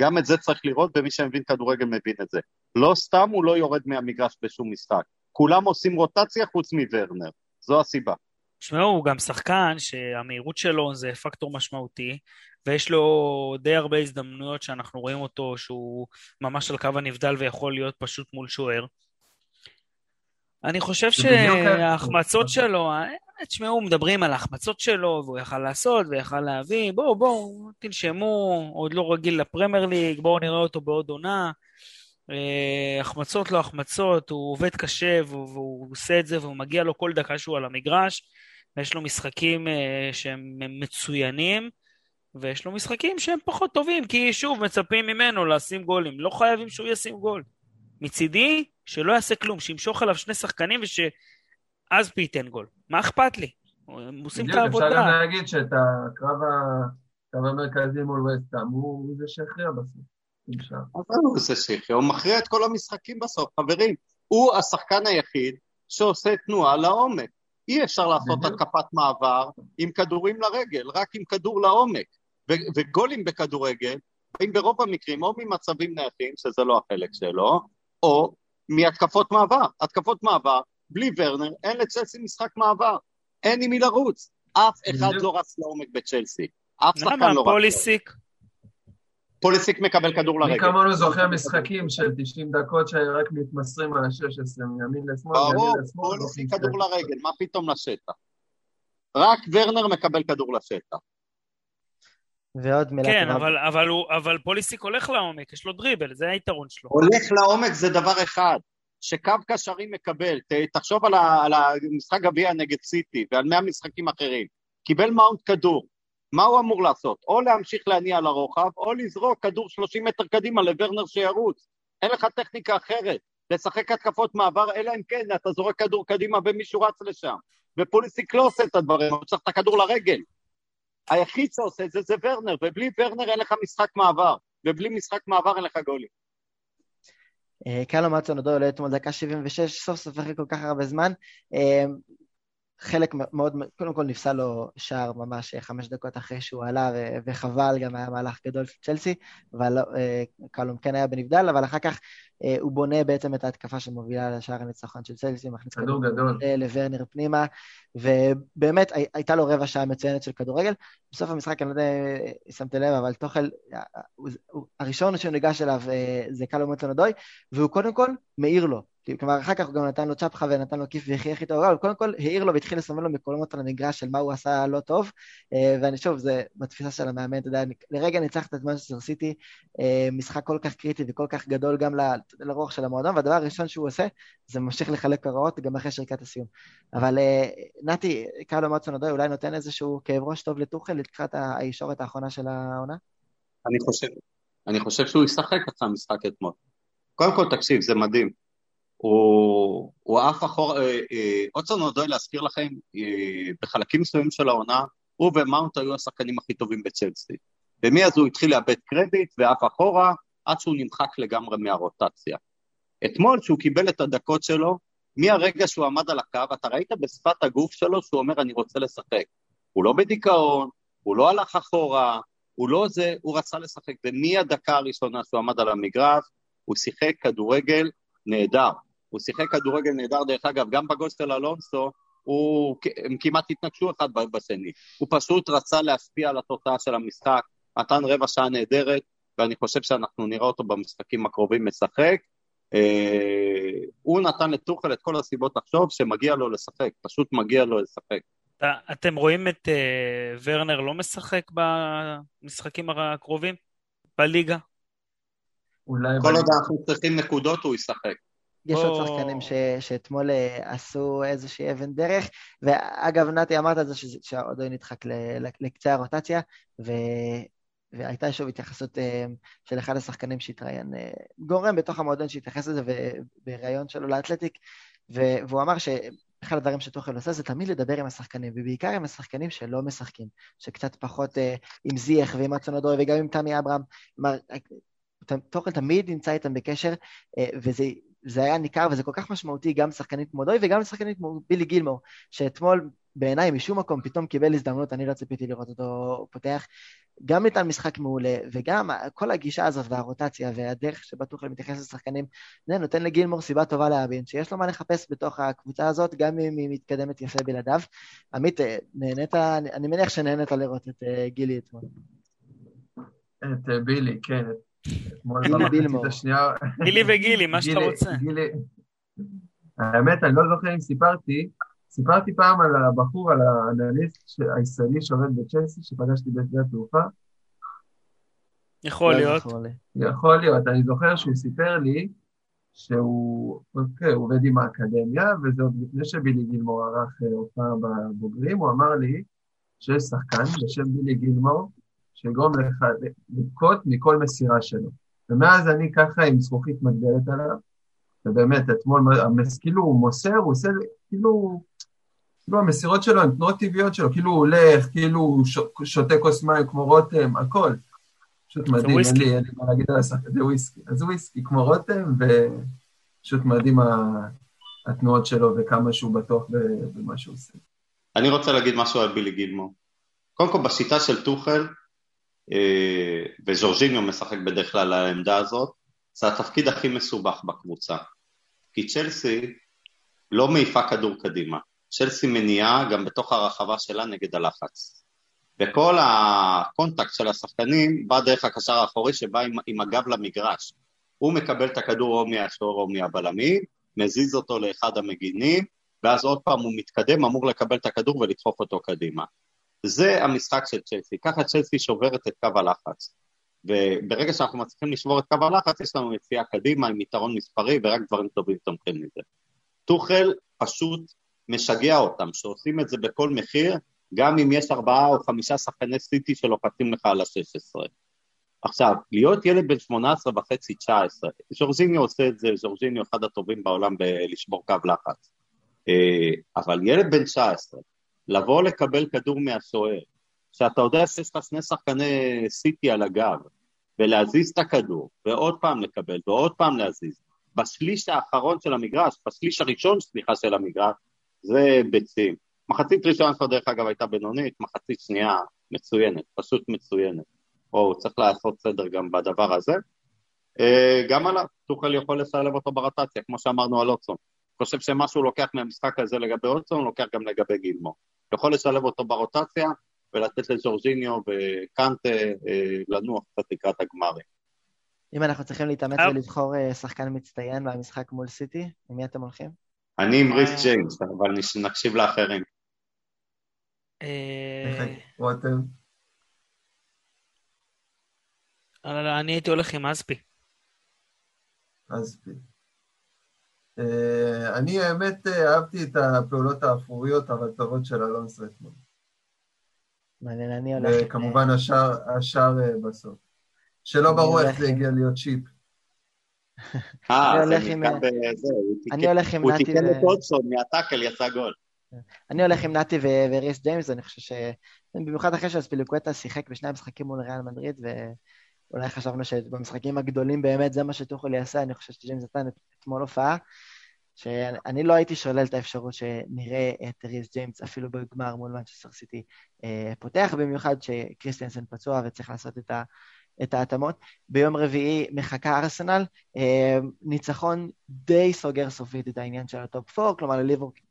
גם את זה צריך לראות, ומי שמבין כדורגל מבין את זה. לא סתם הוא לא יורד מהמגרש בשום משחק. כולם עושים רוטציה חוץ מוורנר, זו הסיבה. תשמעו, הוא גם שחקן שהמהירות שלו זה פקטור משמעותי, ויש לו די הרבה הזדמנויות שאנחנו רואים אותו שהוא ממש על קו הנבדל ויכול להיות פשוט מול שוער. אני חושב שההחמצות שלו, תשמעו, מדברים על ההחמצות שלו, והוא יכל לעשות ויכל להביא, בואו, בואו, תנשמו, עוד לא רגיל לפרמייר ליג, בואו נראה אותו בעוד עונה. אה, החמצות לא החמצות, הוא עובד קשה והוא, והוא עושה את זה והוא מגיע לו כל דקה שהוא על המגרש, ויש לו משחקים אה, שהם מצוינים, ויש לו משחקים שהם פחות טובים, כי שוב, מצפים ממנו לשים גולים, לא חייבים שהוא ישים גול. מצידי, שלא יעשה כלום, שימשוך עליו שני שחקנים ושאז פייתן גול. מה אכפת לי? הם עושים את העבודה. אפשר גם להגיד שאת הקרב המרכזי מול וסטאם, הוא זה שהכריע בסוף. זה שהכריע, הוא מכריע את כל המשחקים בסוף, חברים. הוא השחקן היחיד שעושה תנועה לעומק. אי אפשר לעשות התקפת מעבר עם כדורים לרגל, רק עם כדור לעומק. וגולים בכדורגל באים ברוב המקרים או ממצבים נייחים, שזה לא החלק שלו, או מהתקפות מעבר. התקפות מעבר, בלי ורנר, אין לצ'לסי משחק מעבר. אין עם מי לרוץ. אף אחד לא רץ לעומק בצ'לסי. אף שחקן לא רץ. פוליסיק? פוליסיק מקבל כדור לרגל. מי כמונו זוכר משחקים של 90 דקות שרק מתמסרים על ה-16, מימין לשמאל, מימין לשמאל. ברור, פוליסיק כדור לרגל, מה פתאום לשטח? רק ורנר מקבל כדור לשטח. ועוד מילה כן, אבל, אבל, הוא, אבל פוליסיק הולך לעומק, יש לו דריבל, זה היתרון שלו. הולך לעומק זה דבר אחד, שקו קשרים מקבל, ת, תחשוב על, ה, על המשחק גביע נגד סיטי ועל 100 משחקים אחרים, קיבל מאונט כדור, מה הוא אמור לעשות? או להמשיך להניע לרוחב, או לזרוק כדור 30 מטר קדימה לוורנר שירוץ. אין לך טכניקה אחרת. לשחק התקפות מעבר, אלא אם כן אתה זורק כדור קדימה ומישהו רץ לשם. ופוליסיק לא עושה את הדברים, הוא צריך את הכדור לרגל. היחיד שעושה את זה זה ורנר, ובלי ורנר אין לך משחק מעבר, ובלי משחק מעבר אין לך גולים. אה, קלו מצון עוד עולה אתמול דקה 76, סוף סוף אחרי כל כך הרבה זמן. אה, חלק מאוד, קודם כל נפסל לו שער ממש אה, חמש דקות אחרי שהוא עלה, וחבל, גם היה מהלך גדול של צ'לסי, אבל קלום כן היה בנבדל, אבל אחר כך אה, הוא בונה בעצם את ההתקפה שמובילה לשער הניצחון של צלסי, מכניס כדור גדול לוורנר פנימה, ובאמת הייתה לו רבע שעה מצוינת של כדורגל. בסוף המשחק, אני לא יודע אם שמתם לב, אבל תוכל, הראשון שהוא ניגש אליו אה, זה קלו מוטלנודוי, והוא קודם כל מעיר לו. כלומר, אחר כך הוא גם נתן לו צ'פחה ונתן לו כיף והחייך איתו, אבל קודם כל העיר לו והתחיל לסמן לו מקולמות על המגרש של מה הוא עשה לא טוב, אה, ואני שוב, זה בתפיסה של המאמן, אתה יודע, לרגע ניצחת את מנצ'סטר סיטי, משחק כל כך קריטי וכל כך גדול גם לרוח של המועדון, והדבר הראשון שהוא עושה, זה ממשיך לחלק הוראות גם אחרי שריקת הסיום. אבל אה, נתי, קרלו מצון אדוי אולי נותן איזשהו כאב ראש טוב לטוחל לקראת הישורת האחרונה של העונה? אני חושב, אני חושב שהוא ישחק אחרי המשחק אתמול. קודם כל, תקשיב, זה מדהים. הוא, הוא עף אחורה, האדסון אודוי להזכיר לכם, אה, בחלקים מסוימים של העונה, הוא ומאונט היו השחקנים הכי טובים בצ'לסי. ומאז הוא התחיל לאבד קרדיט ועף אחורה, עד שהוא נמחק לגמרי מהרוטציה. אתמול, כשהוא קיבל את הדקות שלו, מהרגע שהוא עמד על הקו, אתה ראית בשפת הגוף שלו שהוא אומר, אני רוצה לשחק. הוא לא בדיכאון, הוא לא הלך אחורה, הוא לא זה, הוא רצה לשחק. ומהדקה הראשונה שהוא עמד על המגרש, הוא שיחק כדורגל נהדר. הוא שיחק כדורגל נהדר, דרך אגב, גם בגול של אלונסו, הוא, הם כמעט התנגשו אחד בשני. הוא פשוט רצה להשפיע על התוצאה של המשחק, נתן רבע שעה נהדרת, ואני חושב שאנחנו נראה אותו במשחקים הקרובים משחק. אה, הוא נתן לטוחל את כל הסיבות לחשוב שמגיע לו לשחק, פשוט מגיע לו לשחק. אתם רואים את אה, ורנר לא משחק במשחקים הקרובים בליגה? כל עוד אנחנו צריכים נקודות הוא ישחק. יש עוד שחקנים שאתמול אה, עשו איזושהי אבן דרך, ואגב, נתי אמרת את זה שעוד לא נדחק לקצה הרוטציה, והייתה שוב התייחסות אה, של אחד השחקנים שהתראיין, אה, גורם בתוך המועדון שהתייחס לזה בריאיון שלו לאתלטיק, והוא אמר שאחד הדברים שתוכל עושה זה תמיד לדבר עם השחקנים, ובעיקר עם השחקנים שלא משחקים, שקצת פחות אה, עם זייח ועם אצונדוי וגם עם תמי אברהם, כלומר, תוכן תמיד נמצא איתם בקשר, וזה זה היה ניכר וזה כל כך משמעותי גם לשחקנים כמו דוי וגם לשחקנים כמו בילי גילמור, שאתמול בעיניי משום מקום פתאום קיבל הזדמנות, אני לא ציפיתי לראות אותו פותח, גם ניתן משחק מעולה, וגם כל הגישה הזאת והרוטציה והדרך תוכל מתייחס לשחקנים, זה נותן לגילמור סיבה טובה להבין שיש לו מה לחפש בתוך הקבוצה הזאת, גם אם היא מתקדמת יפה בלעדיו. עמית, נהנית, אני מניח שנהנית לראות את אה, גילי אתמול. את אה, בילי, כן. גילי. גילי וגילי, מה שאתה רוצה. האמת, אני לא זוכר אם סיפרתי, סיפרתי פעם על הבחור, על האנליסט הישראלי שעובד בצ'לסי, שפגשתי בשדה התעופה. יכול להיות. יכול להיות. אני זוכר שהוא סיפר לי שהוא אוקיי, עובד עם האקדמיה, וזה עוד לפני שבילי גילמור ערך אה, הופעה בבוגרים, הוא אמר לי שיש שחקן בשם בילי גילמור, שיגרום לך לבכות מכל מסירה שלו. ומאז אני ככה עם זכוכית מגדלת עליו, ובאמת, אתמול, כאילו הוא מוסר, הוא עושה, כאילו, כאילו המסירות שלו הן תנועות טבעיות שלו, כאילו הוא הולך, כאילו הוא שותה כוס מים כמו רותם, הכל. פשוט מדהים, אין לי, אין לי מה להגיד על השחקן, זה וויסקי. אז וויסקי כמו רותם, ופשוט מדהים התנועות שלו וכמה שהוא בטוח במה שהוא עושה. אני רוצה להגיד משהו על בילי גילמור. קודם כל, בשיטה של טוחל, אה, וז'ורג'יניו משחק בדרך כלל על העמדה הזאת, זה התפקיד הכי מסובך בקבוצה. כי צ'לסי לא מעיפה כדור קדימה. צ'לסי מניעה גם בתוך הרחבה שלה נגד הלחץ. וכל ה contact של השחקנים בא דרך הקשר האחורי שבא עם, עם הגב למגרש. הוא מקבל את הכדור או מהשור או מהבלמים, מזיז אותו לאחד המגינים, ואז עוד פעם הוא מתקדם, אמור לקבל את הכדור ולדחוף אותו קדימה. זה המשחק של צ'לסי, ככה צ'לסי שוברת את קו הלחץ. וברגע שאנחנו מצליחים לשבור את קו הלחץ, יש לנו יציאה קדימה עם יתרון מספרי ורק דברים טובים תומכים מזה. טוחל פשוט משגע אותם, שעושים את זה בכל מחיר, גם אם יש ארבעה או חמישה שחקני סיטי שלוחצים לך על ה-16. עכשיו, להיות ילד בן 18 וחצי, 19, ז'ורג'יניו עושה את זה, ז'ורג'יניו אחד הטובים בעולם בלשבור קו לחץ. אה, אבל ילד בן 19, לבוא לקבל כדור מהשוער, שאתה יודע שיש לך שני שחקני סיטי על הגב, ולהזיז את הכדור, ועוד פעם לקבל, ועוד פעם להזיז, בשליש האחרון של המגרש, בשליש הראשון, סליחה, של המגרש, זה ביצים. מחצית ראשונה שלו דרך אגב הייתה בינונית, מחצית שנייה מצוינת, פשוט מצוינת. או צריך לעשות סדר גם בדבר הזה. אה, גם עליו, טוחל יכול לשלב אותו ברוטציה, כמו שאמרנו על אוטסון. חושב שמה שהוא לוקח מהמשחק הזה לגבי אוטסון, הוא לוקח גם לגבי גילמו. יכול לשלב אותו ברוטציה ולתת לז'ורג'יניו וקנטה אה, לנוח קצת לקראת הגמרים. אם אנחנו צריכים להתאמץ ולבחור אה, שחקן מצטיין במשחק מול סיטי, עם מי אתם הולכים? אני עם ריס ג'יימס, אבל נקשיב לאחרים. רותם? אני הייתי הולך עם אספי. אספי. אה, אני האמת אה, אהבתי את הפעולות האפוריות אבל טובות של אלון אתמול. מעניין, אני הולך... וכמובן השאר אה, בסוף. שלא ברור איך זה הגיע להיות צ'יפ. אה, זה נתקע בזה, אני הולך עם נתי... הוא תיקן את הדסון, מה tackle יצא גול. אני הולך עם נתי וריס ג'יימס, אני חושב ש... במיוחד אחרי שאספיליקווטה שיחק בשני המשחקים מול ריאל מדריד, ואולי חשבנו שבמשחקים הגדולים באמת זה מה שטוחל יעשה, אני חושב שג'יימס נתן אתמול הופעה, שאני לא הייתי שולל את האפשרות שנראה את ריס ג'יימס אפילו בגמר מול מנצ'סטר סיטי אה, פותח, במיוחד שקריסטיאנסן פצוע וצריך לעשות את ה... את ההתאמות. ביום רביעי מחכה ארסנל, אה, ניצחון די סוגר סופית את העניין של ה top 4, כלומר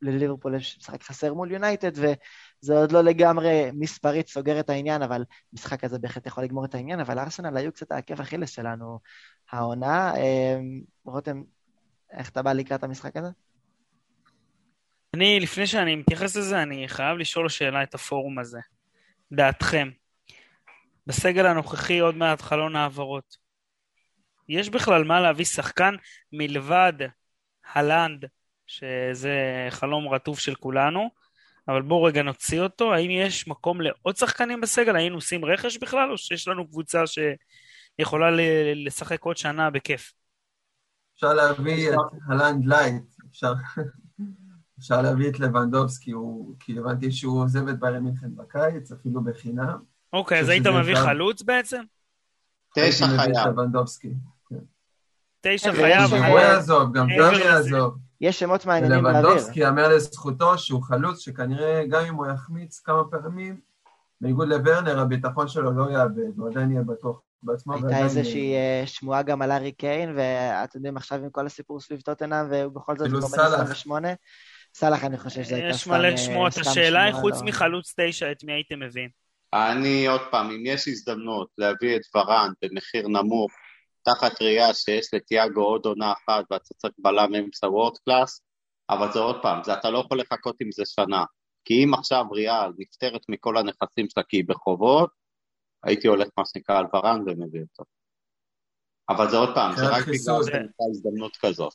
לליברפול יש משחק חסר מול יונייטד, וזה עוד לא לגמרי מספרית סוגר את העניין, אבל משחק הזה בהחלט יכול לגמור את העניין, אבל ארסנל היו קצת העקב אכילס שלנו העונה. אה, רותם, איך אתה בא לקראת המשחק הזה? אני, לפני שאני מתייחס לזה, אני חייב לשאול שאלה את הפורום הזה. דעתכם, בסגל הנוכחי עוד מעט חלון העברות. יש בכלל מה להביא שחקן מלבד הלנד, שזה חלום רטוב של כולנו, אבל בואו רגע נוציא אותו. האם יש מקום לעוד שחקנים בסגל? היינו עושים רכש בכלל, או שיש לנו קבוצה שיכולה לשחק עוד שנה בכיף? אפשר להביא את הלנד lite, אפשר, אפשר להביא את לבנדובסקי, כי הבנתי שהוא עוזב את ביירן מינכן בקיץ, אפילו בחינם. אוקיי, אז היית מביא חלוץ בעצם? תשע חייב. כן. תשע חייב. גם הוא יעזוב, גם גם יעזוב. יש שמות מעניינים להעביר. לבנדובסקי יאמר לזכותו שהוא חלוץ שכנראה גם אם הוא יחמיץ כמה פעמים, בניגוד לוורנר, הביטחון שלו לא יאבד, הוא עדיין יהיה בטוח בעצמו. הייתה איזושהי אה, שמועה גם על הארי קיין, ואתם יודעים, עכשיו עם כל הסיפור סביב טוטנאם, ובכל זאת אפילו הוא בן סאלח. 28. סאלח, אני חושב שזו הייתה יש סתם... מלא אה, שמועות. השאלה היא, חוץ לא- מחלוץ תשע, את מי הייתם מביאים? אני עוד פעם, אם יש הזדמנות להביא את ורן במחיר נמוך, תחת ראייה שיש לתיאגו עוד עונה אחת ואתה צריך בלם אמצע וורד קלאס, אבל זה עוד פעם, זה אתה לא יכול לחכות עם זה שנה. כי אם עכשיו ריאל נפטרת מכל הנכסים שלה כי היא בחובות, הייתי הולך מה שנקרא על ורן ומביא אותו. אבל זה עוד פעם, זה רק בגלל. שהייתה הזדמנות כזאת.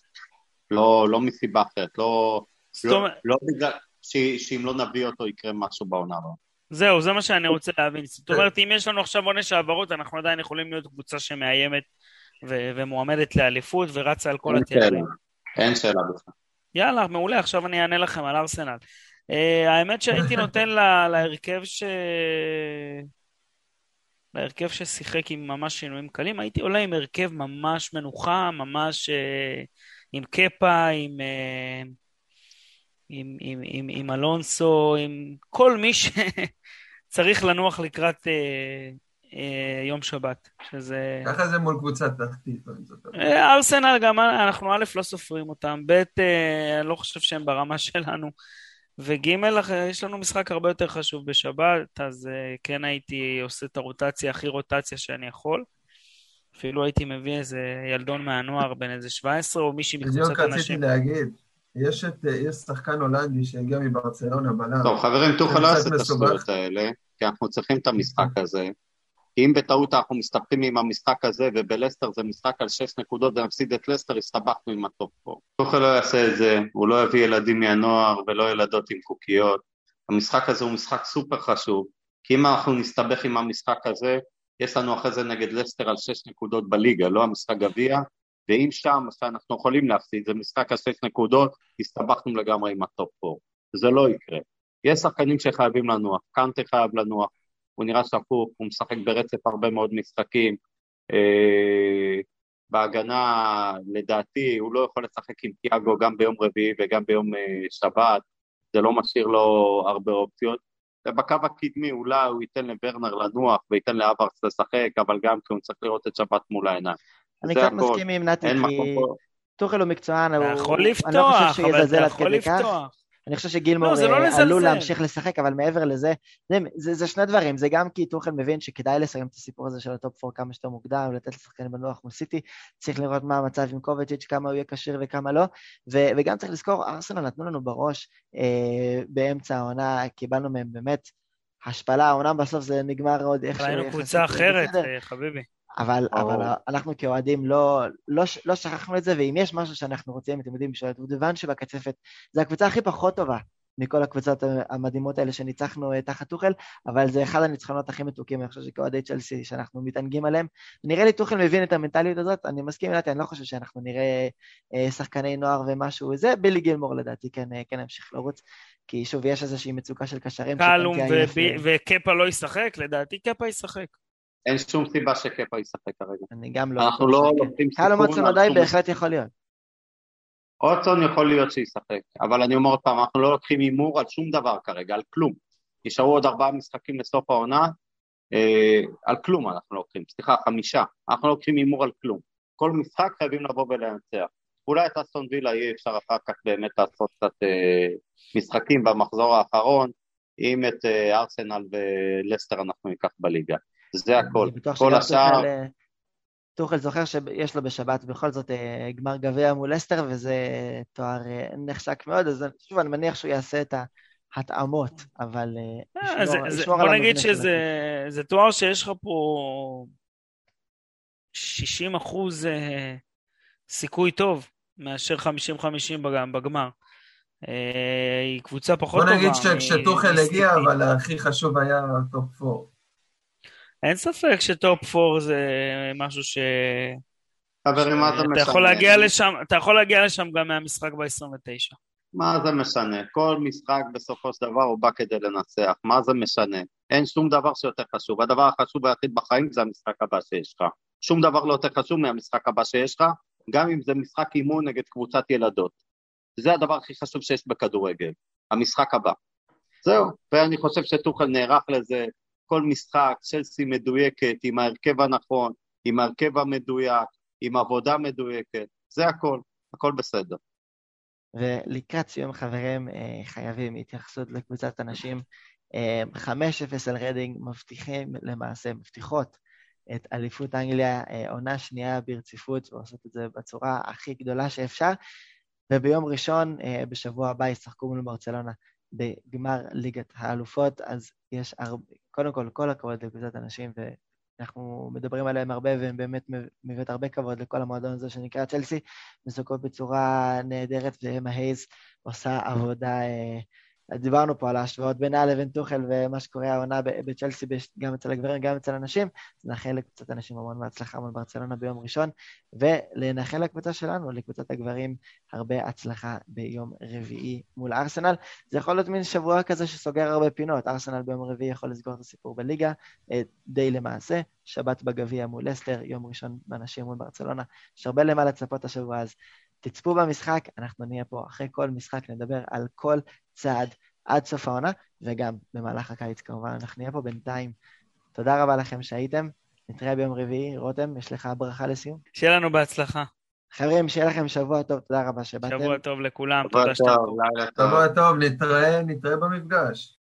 לא, לא מסיבה אחרת, לא, לא, לא בגלל ש- שאם לא נביא אותו יקרה משהו בעונה הבאה. זהו, זה מה שאני רוצה להבין. זאת אומרת, אם יש לנו עכשיו עונש העברות, אנחנו עדיין יכולים להיות קבוצה שמאיימת ו- ומועמדת לאליפות ורצה על כל התארים. אין שאלה בכלל. יאללה, מעולה, עכשיו אני אענה לכם על ארסנל. Uh, האמת שהייתי נותן לה, להרכב ש... להרכב ששיחק עם ממש שינויים קלים, הייתי עולה עם הרכב ממש מנוחה, ממש uh, עם קפה, עם, uh, עם, עם, עם, עם אלונסו, עם כל מי שצריך לנוח לקראת uh, uh, יום שבת, שזה... ככה זה מול קבוצה תחתית. אה, ארסנל גם אנחנו א' לא סופרים אותם, ב' אה, אני לא חושב שהם ברמה שלנו, וג' אה, יש לנו משחק הרבה יותר חשוב בשבת, אז אה, כן הייתי עושה את הרוטציה, הכי רוטציה שאני יכול. אפילו הייתי מביא איזה ילדון מהנוער בן איזה 17 או מישהי בדיוק מקבוצת רציתי אנשים. להגיד, יש את- יש שחקן הולנדי שהגיע מברצלונה בלם. טוב, חברים, טוחל לא יעשה את. השטויות האלה, כי אנחנו צריכים את המשחק הזה. כי אם בטעות אנחנו מסתבכים עם המשחק הזה, ובלסטר זה משחק על שש נקודות ונפסיד את לסטר, הסתבכנו עם ה top four. טוחל לא יעשה את זה, הוא לא יביא ילדים מהנוער ולא ילדות עם קוקיות. המשחק הזה הוא משחק סופר חשוב, כי אם אנחנו נסתבך עם המשחק הזה, יש לנו אחרי זה נגד לסטר על שש נקודות בליגה, לא המשחק גביע, ואם שם, שאנחנו יכולים להפסיד, זה משחק על שש נקודות, הסתבכנו לגמרי עם ה top four. זה לא יקרה. יש שחקנים שחייבים לנוח, קנטה חייב לנוח, הוא נראה שפוך, הוא משחק ברצף הרבה מאוד משחקים. אה, בהגנה, לדעתי, הוא לא יכול לשחק עם תיאגו גם ביום רביעי וגם ביום אה, שבת, זה לא משאיר לו הרבה אופציות. ובקו הקדמי אולי הוא ייתן לברנר לנוח וייתן להאברץ לשחק, אבל גם כי הוא צריך לראות את שבת מול העיניים. אני קצת. מסכים עם נתי, כי. טוחל הוא מקצוען, הוא... יכול אני לא לפתוח, חושב שיזלזל אתה עד כדי כך. לפתוח. אני חושב שגילמור לא, זה לא אה. עלול להמשיך לשחק, אבל מעבר לזה, זה, זה, זה שני דברים, זה גם כי טוחל מבין שכדאי לסיים את הסיפור הזה של ה top 4 כמה שיותר מוקדם, לתת לשחקנים לנוח מול סיטי, צריך לראות מה המצב עם קובצ'יץ', כמה הוא יהיה כשיר וכמה לא, ו, וגם צריך לזכור, ארסנל נתנו לנו בראש אה, באמצע העונה, קיבלנו מהם באמת השפלה, העונה בסוף זה נגמר עוד איכשהו. ראינו יחסית קבוצה אחרת, בסדר. אה, חביבי. אבל, ברור. אבל אנחנו כאוהדים לא, לא, לא שכחנו את זה, ואם יש משהו שאנחנו רוצים, אתם יודעים, בשביל הדובדבן שבקצפת, זה הקבוצה הכי פחות טובה מכל הקבוצות המדהימות האלה שניצחנו אה, תחת טוחל, אבל זה אחד הניצחונות הכי מתוקים, אני חושב שכאוהדי צ'לסי, שאנחנו מתענגים עליהם. נראה לי טוחל מבין את המנטליות הזאת, אני מסכים עם נתי, אני לא חושב שאנחנו נראה אה, שחקני נוער ומשהו, זה בילי גילמור לדעתי כן, אה, כן ימשיך לרוץ, כי שוב, יש איזושהי מצוקה של קשרים. קלום אה, וקפה לא ישחק? לדעתי קפה ישחק. אין שום סיבה שקפה ישחק כרגע. אני גם לא... אנחנו לא. לוקחים סיכון על עדיין שום בהחלט יכול להיות. אוטסון יכול להיות שישחק, אבל אני אומר עוד פעם, אנחנו לא לוקחים הימור על שום דבר כרגע, על כלום. נשארו עוד ארבעה משחקים לסוף העונה, אה, על כלום אנחנו לא לוקחים, סליחה, חמישה. אנחנו לא לוקחים הימור על כלום. כל משחק חייבים לבוא ולנצח. אולי את אסטון וילה יהיה אפשר אחר כך באמת לעשות קצת אה, משחקים במחזור האחרון, אם את אה, ארסנל ולסטר אנחנו ניקח בליגה. זה הכל. אני בטוח כל שגם השאר, טוחל, זוכר שיש לו בשבת בכל זאת אה, גמר גביע מול אסטר, וזה תואר אה, נחשק מאוד, אז שוב, אני מניח שהוא יעשה את ההתאמות, אבל אה, אה, בוא נגיד שזה תואר שיש לך פה 60 אחוז סיכוי טוב מאשר 50-50 בג- בגמר. היא קבוצה פחות בוא טובה. נגיד מ- שכשטוחל. הגיע, אבל הכי חשוב היה top 4. אין ספק ש top 4 זה משהו ש... חברים, מה זה משנה? יכול להגיע לשם, אתה יכול להגיע לשם גם מהמשחק ב-29. מה זה משנה? כל משחק בסופו של דבר הוא בא כדי לנצח, מה זה משנה? אין שום דבר שיותר חשוב. הדבר החשוב היחיד בחיים זה המשחק הבא שיש לך. שום דבר לא יותר חשוב מהמשחק הבא שיש לך, גם אם זה משחק אימון נגד קבוצת ילדות. זה הדבר הכי חשוב שיש בכדורגל, המשחק הבא. זהו, ואני חושב שטוחל נערך לזה, כל משחק, צ'לסי מדויקת, עם ההרכב הנכון, עם ההרכב המדויק, עם עבודה מדויקת, זה הכל, הכל בסדר. ולקראת סיום חברים, אה, חייבים התייחסות לקבוצת אנשים. 5-0 על רדינג מבטיחים למעשה, מבטיחות את אליפות אנגליה, אה, עונה שנייה ברציפות, ועושות את זה בצורה הכי גדולה שאפשר. וביום ראשון, אה, בשבוע הבא, ישחקו מול ברצלונה בגמר ליגת האלופות, אז יש הרבה, קודם כל, כל הכבוד לקבוצת אנשים, ואנחנו מדברים עליהם הרבה, והם באמת מביאות הרבה כבוד לכל המועדון הזה שנקרא צ'לסי, משחקות בצורה נהדרת, ואמה הייז עושה עבודה אה, דיברנו פה על ההשוואות בינה לבין טוחל ומה שקורה העונה בצ'לסי, גם אצל הגברים, גם אצל הנשים, אז נאחל לקבוצת הנשים המון בהצלחה מול ברצלונה ביום ראשון, ולנאחל לקבוצה שלנו, לקבוצת הגברים, הרבה הצלחה ביום רביעי מול ארסנל. זה יכול להיות מין שבוע כזה שסוגר הרבה פינות, ארסנל ביום רביעי יכול לסגור את הסיפור בליגה, אה, די למעשה, שבת בגביע מול אסטר, יום ראשון בנשים מול ברצלונה, יש הרבה למה לצפות השבוע, אז תצפו במשחק, אנחנו נהיה פה אחרי כל משחק, נדבר על כל צעד עד סוף העונה, וגם במהלך הקיץ כמובן, אנחנו נהיה פה בינתיים. תודה רבה לכם שהייתם, נתראה ביום רביעי. רותם, יש לך ברכה לסיום? שיהיה לנו בהצלחה. חברים, שיהיה לכם שבוע טוב, תודה רבה שבאתם. שבוע טוב לכולם, תודה שאתה פה. שבוע טוב, נתראה, נתראה במפגש.